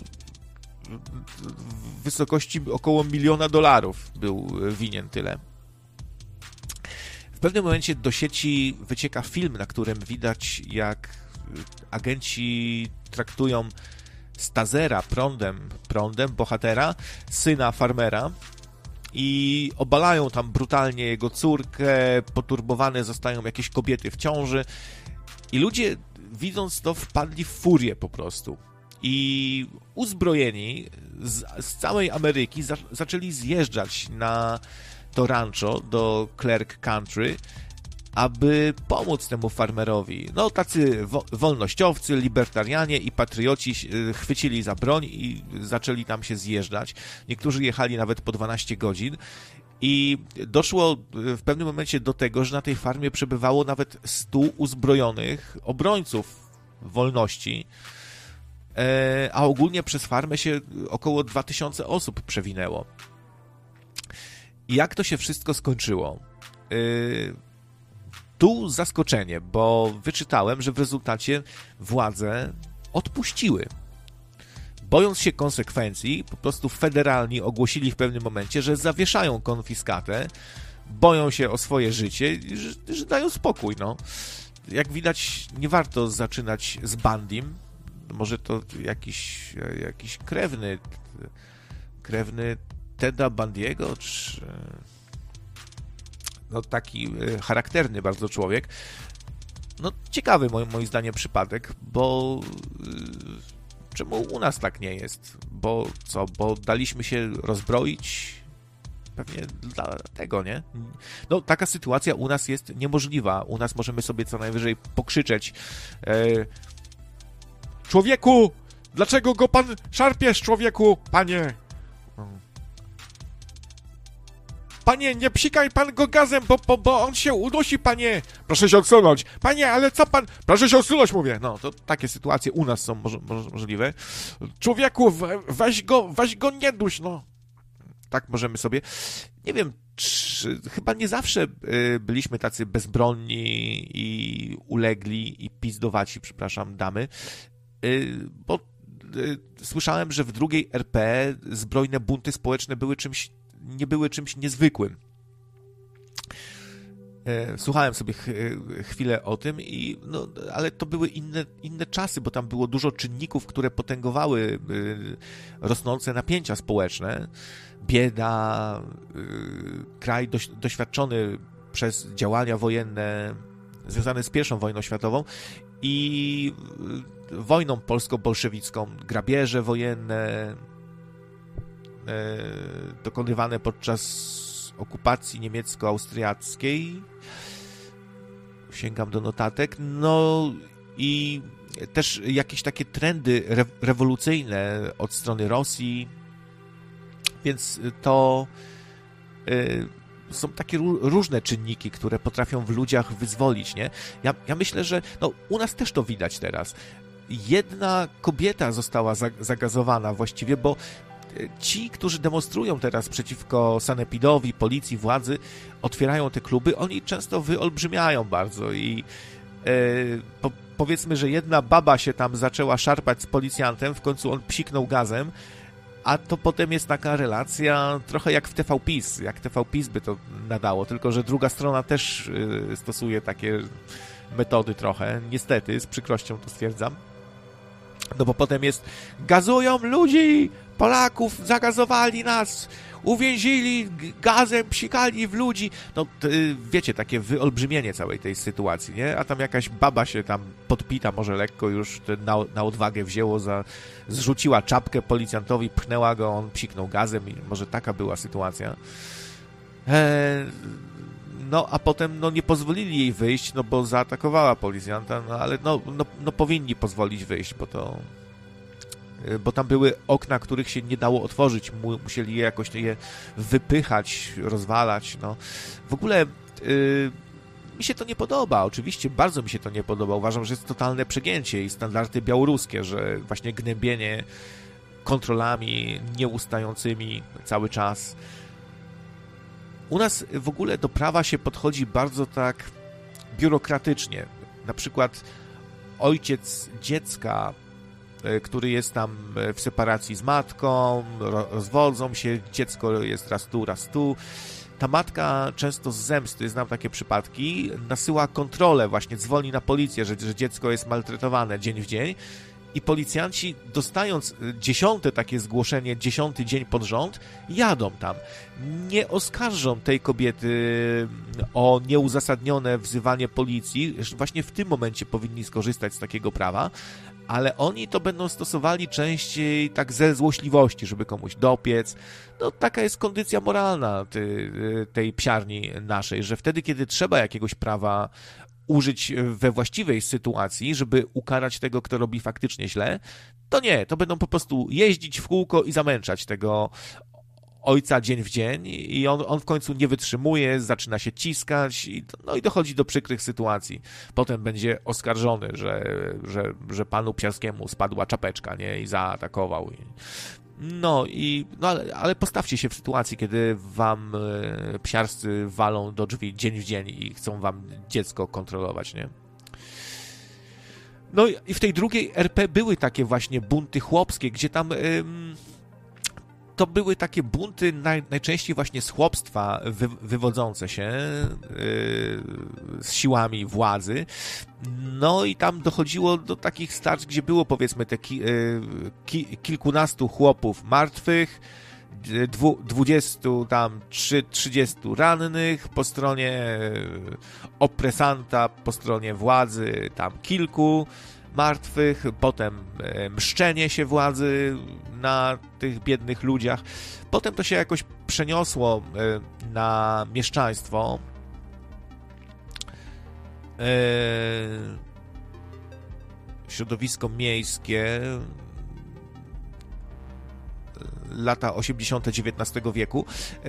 Speaker 1: w wysokości około miliona dolarów był winien tyle. W pewnym momencie do sieci wycieka film, na którym widać, jak agenci traktują Stazera prądem, prądem bohatera, syna farmera i obalają tam brutalnie jego córkę, poturbowane zostają jakieś kobiety w ciąży i ludzie widząc to wpadli w furię po prostu i uzbrojeni z, z całej Ameryki za, zaczęli zjeżdżać na to rancho do Clerk Country, aby pomóc temu farmerowi. No, tacy wo wolnościowcy, libertarianie i patrioci e, chwycili za broń i zaczęli tam się zjeżdżać. Niektórzy jechali nawet po 12 godzin. I doszło e, w pewnym momencie do tego, że na tej farmie przebywało nawet 100 uzbrojonych obrońców wolności, e, a ogólnie przez farmę się około 2000 osób przewinęło. Jak to się wszystko skończyło? Tu zaskoczenie, bo wyczytałem, że w rezultacie władze odpuściły. Bojąc się konsekwencji, po prostu federalni ogłosili w pewnym momencie, że zawieszają konfiskatę, boją się o swoje życie że, że dają spokój. No. Jak widać, nie warto zaczynać z Bandim. Może to jakiś, jakiś krewny, krewny Teda Bandiego, czy no, taki e, charakterny bardzo człowiek. No, ciekawy moim, moim zdaniem przypadek, bo e, czemu u nas tak nie jest? Bo co, bo daliśmy się rozbroić? Pewnie dlatego, nie? No, taka sytuacja u nas jest niemożliwa. U nas możemy sobie co najwyżej pokrzyczeć. E, człowieku! Dlaczego go pan szarpiesz, człowieku? Panie! Panie, nie psikaj pan go gazem, bo, bo, bo on się udusi, panie. Proszę się odsunąć. Panie, ale co pan... Proszę się odsunąć, mówię. No, to takie sytuacje u nas są moż, moż, możliwe. Człowieku, weź go, weź go nie duś, no. Tak możemy sobie... Nie wiem, czy, chyba nie zawsze y, byliśmy tacy bezbronni i ulegli i pizdowaci, przepraszam, damy, y, bo y, słyszałem, że w drugiej RP zbrojne bunty społeczne były czymś nie były czymś niezwykłym. E, słuchałem sobie chwilę o tym, i, no, ale to były inne, inne czasy, bo tam było dużo czynników, które potęgowały y, rosnące napięcia społeczne. Bieda, y, kraj doświadczony przez działania wojenne związane z I wojną światową i y, wojną polsko-bolszewicką, grabieże wojenne, dokonywane podczas okupacji niemiecko-austriackiej. Sięgam do notatek. No i też jakieś takie trendy re rewolucyjne od strony Rosji. Więc to y, są takie różne czynniki, które potrafią w ludziach wyzwolić, nie? Ja, ja myślę, że no, u nas też to widać teraz. Jedna kobieta została zagazowana właściwie, bo ci, którzy demonstrują teraz przeciwko sanepidowi, policji, władzy, otwierają te kluby, oni często wyolbrzymiają bardzo i e, po, powiedzmy, że jedna baba się tam zaczęła szarpać z policjantem, w końcu on psiknął gazem, a to potem jest taka relacja trochę jak w TVPiS, jak TVPiS by to nadało, tylko że druga strona też y, stosuje takie metody trochę, niestety, z przykrością to stwierdzam. No bo potem jest gazują ludzi, Polaków zagazowali nas, uwięzili gazem, psikali w ludzi. No, y, wiecie, takie wyolbrzymienie całej tej sytuacji, nie? A tam jakaś baba się tam podpita, może lekko już na, na odwagę wzięło, za, zrzuciła czapkę policjantowi, pchnęła go, on psiknął gazem i może taka była sytuacja. E, no, a potem no, nie pozwolili jej wyjść, no bo zaatakowała policjanta, no ale no, no, no powinni pozwolić wyjść, bo to bo tam były okna, których się nie dało otworzyć, musieli je jakoś je wypychać, rozwalać, no. W ogóle yy, mi się to nie podoba, oczywiście bardzo mi się to nie podoba, uważam, że jest totalne przegięcie i standardy białoruskie, że właśnie gnębienie kontrolami nieustającymi cały czas. U nas w ogóle do prawa się podchodzi bardzo tak biurokratycznie. Na przykład ojciec dziecka, który jest tam e, w separacji z matką, rozwodzą się, dziecko jest raz tu, raz tu. Ta matka często z zemsty, znam takie przypadki, nasyła kontrolę, właśnie dzwoni na policję, że, że dziecko jest maltretowane dzień w dzień i policjanci, dostając y, dziesiąte takie zgłoszenie, dziesiąty dzień pod rząd, jadą tam. Nie oskarżą tej kobiety y, o nieuzasadnione wzywanie policji. Właśnie w tym momencie powinni skorzystać z takiego prawa, ale oni to będą stosowali częściej tak ze złośliwości, żeby komuś dopiec. No, taka jest kondycja moralna tej, tej psiarni naszej, że wtedy, kiedy trzeba jakiegoś prawa użyć we właściwej sytuacji, żeby ukarać tego, kto robi faktycznie źle, to nie, to będą po prostu jeździć w kółko i zamęczać tego ojca dzień w dzień i on, on w końcu nie wytrzymuje, zaczyna się ciskać, i, no i dochodzi do przykrych sytuacji. Potem będzie oskarżony, że, że, że panu Piarskiemu spadła czapeczka, nie, i zaatakował. No i, no ale, ale postawcie się w sytuacji, kiedy wam e, psiarscy walą do drzwi dzień w dzień i chcą wam dziecko kontrolować, nie? No i w tej drugiej RP były takie właśnie bunty chłopskie, gdzie tam to były takie bunty naj, najczęściej właśnie z chłopstwa wy, wywodzące się yy, z siłami władzy. No i tam dochodziło do takich starć, gdzie było powiedzmy te ki, yy, ki, kilkunastu chłopów martwych, dwu, dwudziestu tam trzy, trzydziestu rannych po stronie opresanta, po stronie władzy tam kilku martwych, potem e, mszczenie się władzy na tych biednych ludziach. Potem to się jakoś przeniosło e, na mieszczaństwo. E, środowisko miejskie, lata 80. XIX wieku,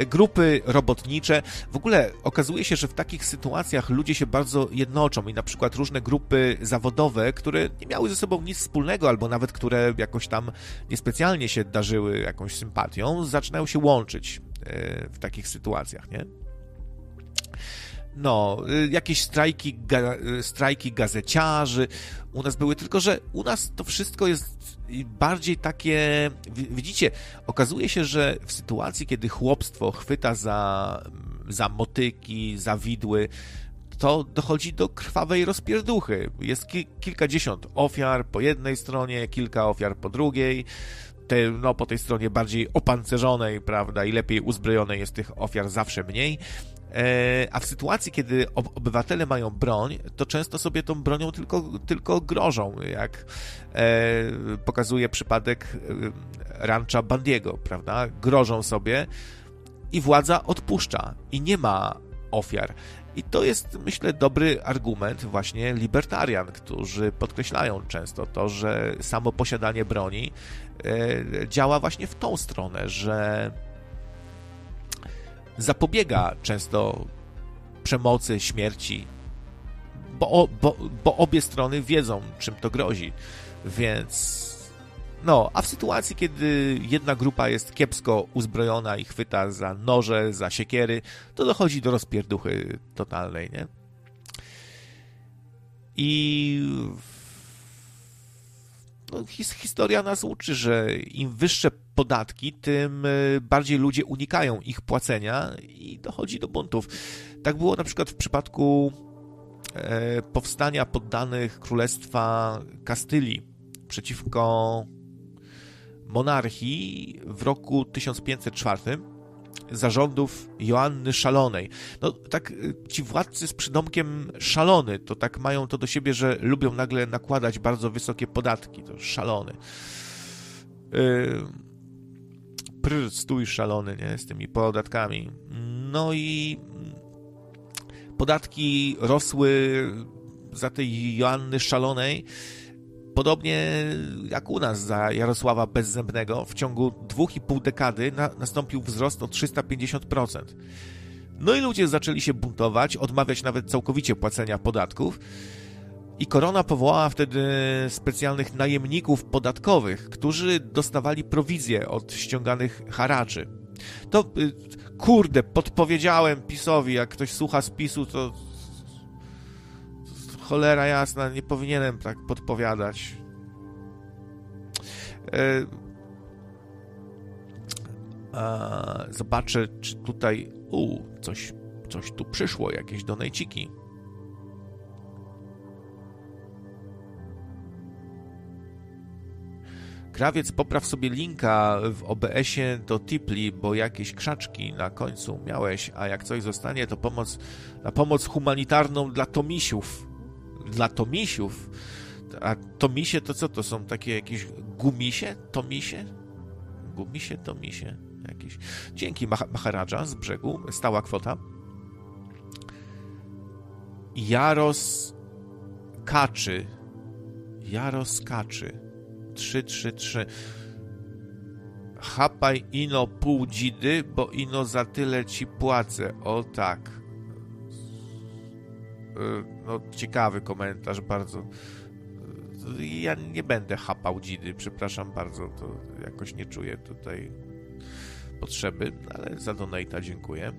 Speaker 1: grupy robotnicze. W ogóle okazuje się, że w takich sytuacjach ludzie się bardzo jednoczą i na przykład różne grupy zawodowe, które nie miały ze sobą nic wspólnego, albo nawet które jakoś tam niespecjalnie się darzyły jakąś sympatią, zaczynają się łączyć e, w takich sytuacjach, nie? No, y, jakieś strajki, ga, strajki gazeciarzy u nas były, tylko że u nas to wszystko jest bardziej takie. Widzicie, okazuje się, że w sytuacji, kiedy chłopstwo chwyta za, za motyki, za widły, to dochodzi do krwawej rozpierduchy. Jest ki kilkadziesiąt ofiar po jednej stronie, kilka ofiar po drugiej. Te, no, po tej stronie bardziej opancerzonej, prawda, i lepiej uzbrojonej jest tych ofiar zawsze mniej. E, a w sytuacji, kiedy obywatele mają broń, to często sobie tą bronią tylko, tylko grożą, jak e, pokazuje przypadek e, rancha Bandiego, prawda? Grożą sobie i władza odpuszcza i nie ma ofiar. I to jest, myślę, dobry argument właśnie libertarian, którzy podkreślają często to, że samo posiadanie broni działa właśnie w tą stronę, że zapobiega często przemocy, śmierci, bo, bo, bo obie strony wiedzą, czym to grozi. Więc no, a w sytuacji, kiedy jedna grupa jest kiepsko uzbrojona i chwyta za noże, za siekiery, to dochodzi do rozpierduchy totalnej, nie? I no, his, historia nas uczy, że im wyższe podatki, tym e, bardziej ludzie unikają ich płacenia i dochodzi do buntów. Tak było na przykład w przypadku e, powstania poddanych Królestwa Kastylii przeciwko monarchii w roku 1504 zarządów Joanny Szalonej. No tak y, ci władcy z przydomkiem szalony, to tak mają to do siebie, że lubią nagle nakładać bardzo wysokie podatki, to szalony. Yy, stój szalony, nie, z tymi podatkami. No i podatki rosły za tej Joanny Szalonej podobnie jak u nas za Jarosława Bezzębnego, w ciągu dwóch i pół dekady na, nastąpił wzrost o 350%. No i ludzie zaczęli się buntować, odmawiać nawet całkowicie płacenia podatków. I korona powołała wtedy specjalnych najemników podatkowych, którzy dostawali prowizję od ściąganych haraczy. To y, kurde, podpowiedziałem PiSowi, jak ktoś słucha z PiSu, to cholera jasna, nie powinienem tak podpowiadać. E, zobaczę, czy tutaj u, coś, coś tu przyszło, jakieś donajciki. Krawiec, popraw sobie linka w OBS-ie do Tipli, bo jakieś krzaczki na końcu miałeś, a jak coś zostanie, to pomoc, na pomoc humanitarną dla Tomisiów. Dla Tomisiów? A Tomisie to co to są? Takie jakieś gumisie? Tomisie? Gumisie, Tomisie? Jakieś. Dzięki Maharadża z brzegu, stała kwota. Jaros Kaczy. Jaros Kaczy. 333. Chapaj ino pół dzidy, bo ino za tyle ci płacę. O tak. E, no, ciekawy komentarz, bardzo. Ja nie będę chapał dzidy, przepraszam bardzo, to jakoś nie czuję tutaj potrzeby, ale za donata dziękuję.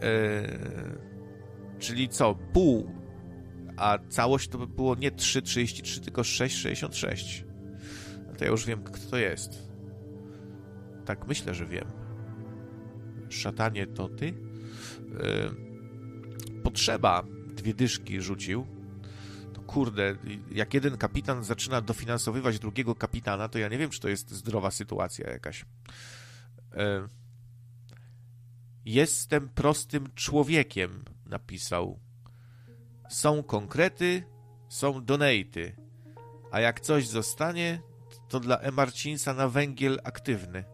Speaker 1: Eee, czyli co, pół a całość to by było nie 3,33, tylko 6,66. No to ja już wiem, kto to jest. Tak myślę, że wiem. Szatanie to ty? Yy, potrzeba dwie dyszki rzucił. To kurde, jak jeden kapitan zaczyna dofinansowywać drugiego kapitana, to ja nie wiem, czy to jest zdrowa sytuacja jakaś. Yy, jestem prostym człowiekiem, napisał są konkrety, są donaty. A jak coś zostanie, to dla Emarcinsa na węgiel aktywny.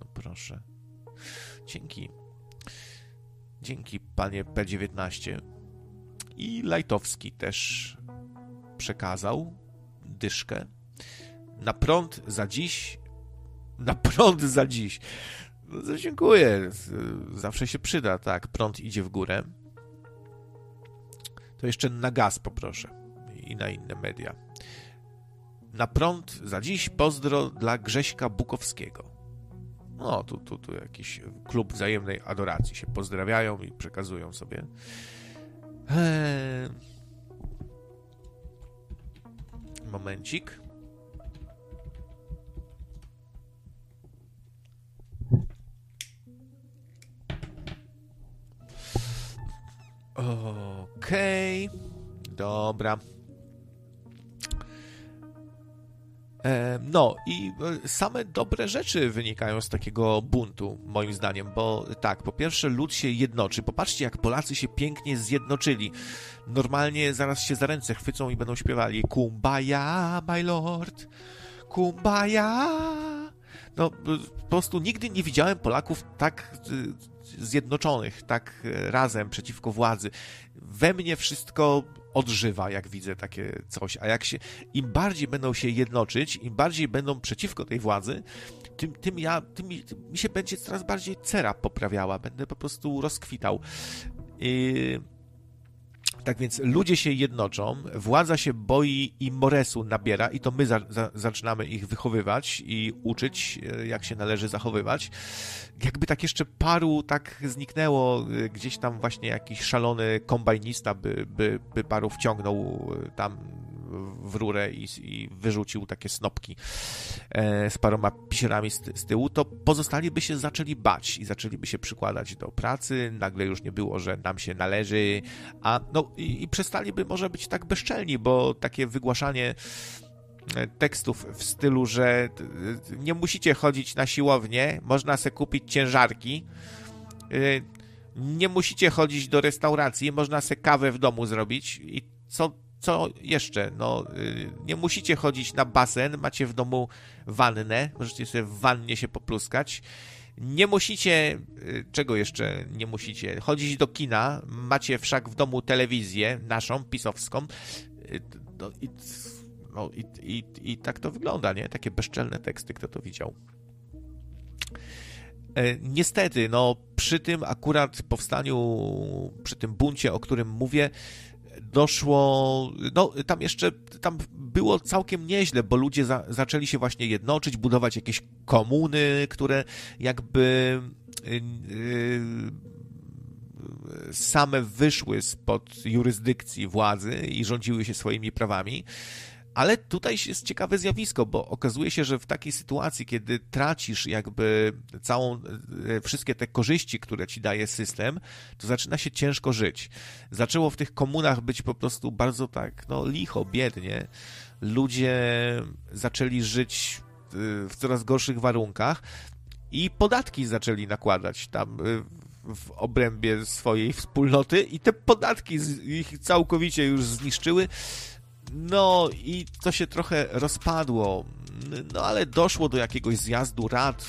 Speaker 1: No proszę. Dzięki. Dzięki, panie P19. I Lajtowski też przekazał dyszkę. Na prąd za dziś. Na prąd za dziś. No, dziękuję. Zawsze się przyda, tak. Prąd idzie w górę to jeszcze na gaz poproszę i na inne media. Na prąd za dziś pozdro dla Grześka Bukowskiego. No, tu, tu, tu jakiś klub wzajemnej adoracji się pozdrawiają i przekazują sobie. Eee... Momencik. Okej, okay. dobra. No i e, same dobre rzeczy wynikają z takiego buntu, moim zdaniem, bo tak, po pierwsze lud się jednoczy. Popatrzcie, jak Polacy się pięknie zjednoczyli. Normalnie zaraz się za ręce chwycą i będą śpiewali Kumbaya, my lord, Kumbaya. No, po prostu nigdy nie widziałem Polaków tak zjednoczonych, tak e, razem przeciwko władzy. We mnie wszystko odżywa, jak widzę takie coś. A jak się, im bardziej będą się jednoczyć, im bardziej będą przeciwko tej władzy, tym, tym ja, tym mi, tym mi się będzie coraz bardziej cera poprawiała. Będę po prostu rozkwitał. I tak więc ludzie się jednoczą, władza się boi i moresu nabiera, i to my za, za, zaczynamy ich wychowywać i uczyć, e, jak się należy zachowywać. Jakby tak jeszcze paru tak zniknęło, e, gdzieś tam właśnie jakiś szalony kombajnista by, by, by paru wciągnął e, tam w rurę i, i wyrzucił takie snopki e, z paroma pisierami z, z tyłu, to pozostali by się zaczęli bać i zaczęliby się przykładać do pracy, nagle już nie było, że nam się należy, a no i, i przestaliby może być tak bezczelni, bo takie wygłaszanie e, tekstów w stylu, że e, nie musicie chodzić na siłownię, można sobie kupić ciężarki, nie musicie chodzić do restauracji, można sobie kawę w domu zrobić i co co jeszcze? No, y, nie musicie chodzić na basen, macie w domu wannę, możecie sobie w wannie się popluskać. Nie musicie, y, czego jeszcze nie musicie? Chodzić do kina, macie wszak w domu telewizję naszą, pisowską. Y, no, i, no, i, i, i tak to wygląda, nie? Takie bezczelne teksty, kto to widział. E, niestety, no, przy tym akurat powstaniu, przy tym buncie, o którym mówię, doszło, no tam jeszcze, tam było całkiem nieźle, bo ludzie za, zaczęli się właśnie jednoczyć, budować jakieś komuny, które jakby yy, same wyszły spod jurysdykcji władzy i rządziły się swoimi prawami. Ale tutaj jest ciekawe zjawisko, bo okazuje się, że w takiej sytuacji, kiedy tracisz jakby całą, e, wszystkie te korzyści, które ci daje system, to zaczyna się ciężko żyć. Zaczęło w tych komunach być po prostu bardzo tak, no licho, biednie. Ludzie zaczęli żyć e, w coraz gorszych warunkach i podatki zaczęli nakładać tam e, w obrębie swojej wspólnoty i te podatki ich całkowicie już zniszczyły no i to się trochę rozpadło. No ale doszło do jakiegoś zjazdu rad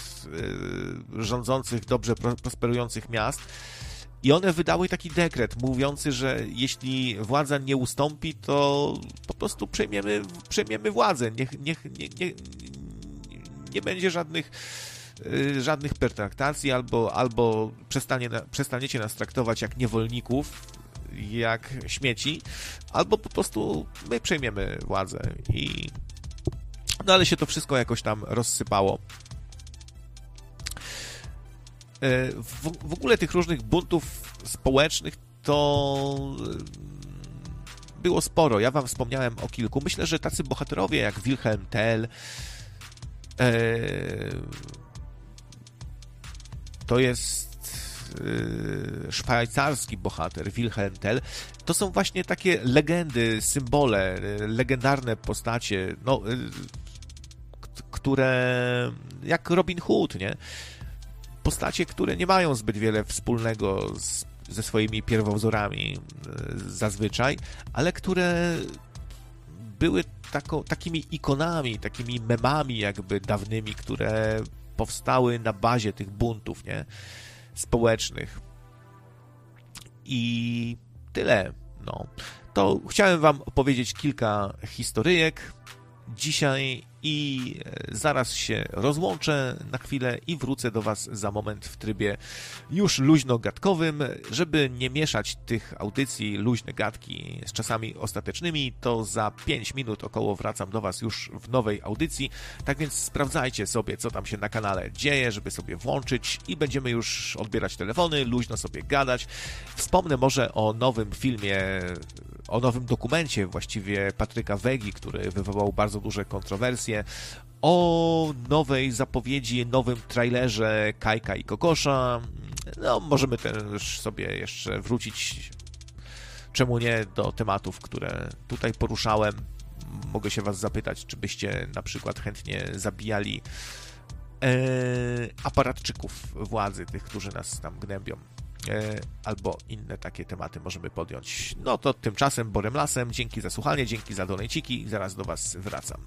Speaker 1: yy, rządzących dobrze prosperujących miast. I one wydały taki dekret mówiący, że jeśli władza nie ustąpi, to po prostu przejmiemy, przejmiemy władzę. Niech, niech, nie, nie, nie będzie żadnych, yy, żadnych pertraktacji, albo, albo przestanie, przestaniecie nas traktować jak niewolników, jak śmieci, albo po prostu my przejmiemy władzę i no ale się to wszystko jakoś tam rozsypało. E, w, w ogóle tych różnych buntów społecznych to e, było sporo. Ja wam wspomniałem o kilku. Myślę, że tacy bohaterowie jak Wilhelm Tell e, to jest szwajcarski bohater Wilhelm Tell, to są właśnie takie legendy, symbole, y, legendarne postacie, no, y, które jak Robin Hood, nie? Postacie, które nie mają zbyt wiele wspólnego z, ze swoimi pierwowzorami zazwyczaj, ale które były takimi ikonami, takimi memami jakby dawnymi, które powstały na bazie tych buntów, nie? Społecznych. I tyle. No. To chciałem Wam opowiedzieć kilka historyjek dzisiaj i e, zaraz się rozłączę na chwilę i wrócę do Was za moment w trybie już luźno-gadkowym. Żeby nie mieszać tych audycji luźne gadki z czasami ostatecznymi, to za 5 minut około wracam do Was już w nowej audycji. Tak więc sprawdzajcie sobie, co tam się na kanale dzieje, żeby sobie włączyć i będziemy już odbierać telefony, luźno sobie gadać. Wspomnę może o nowym filmie o nowym dokumencie właściwie Patryka Wegi, który wywołał bardzo duże kontrowersje, o nowej zapowiedzi, nowym trailerze Kajka i Kokosza. No, możemy też sobie jeszcze wrócić, czemu nie, do tematów, które tutaj poruszałem. Mogę się Was zapytać, czy byście na przykład chętnie zabijali e, aparatczyków władzy, tych, którzy nas tam gnębią. E, albo inne takie tematy możemy podjąć. No to tymczasem Borem Lasem, dzięki za słuchanie, dzięki za donejciki i zaraz do Was wracam.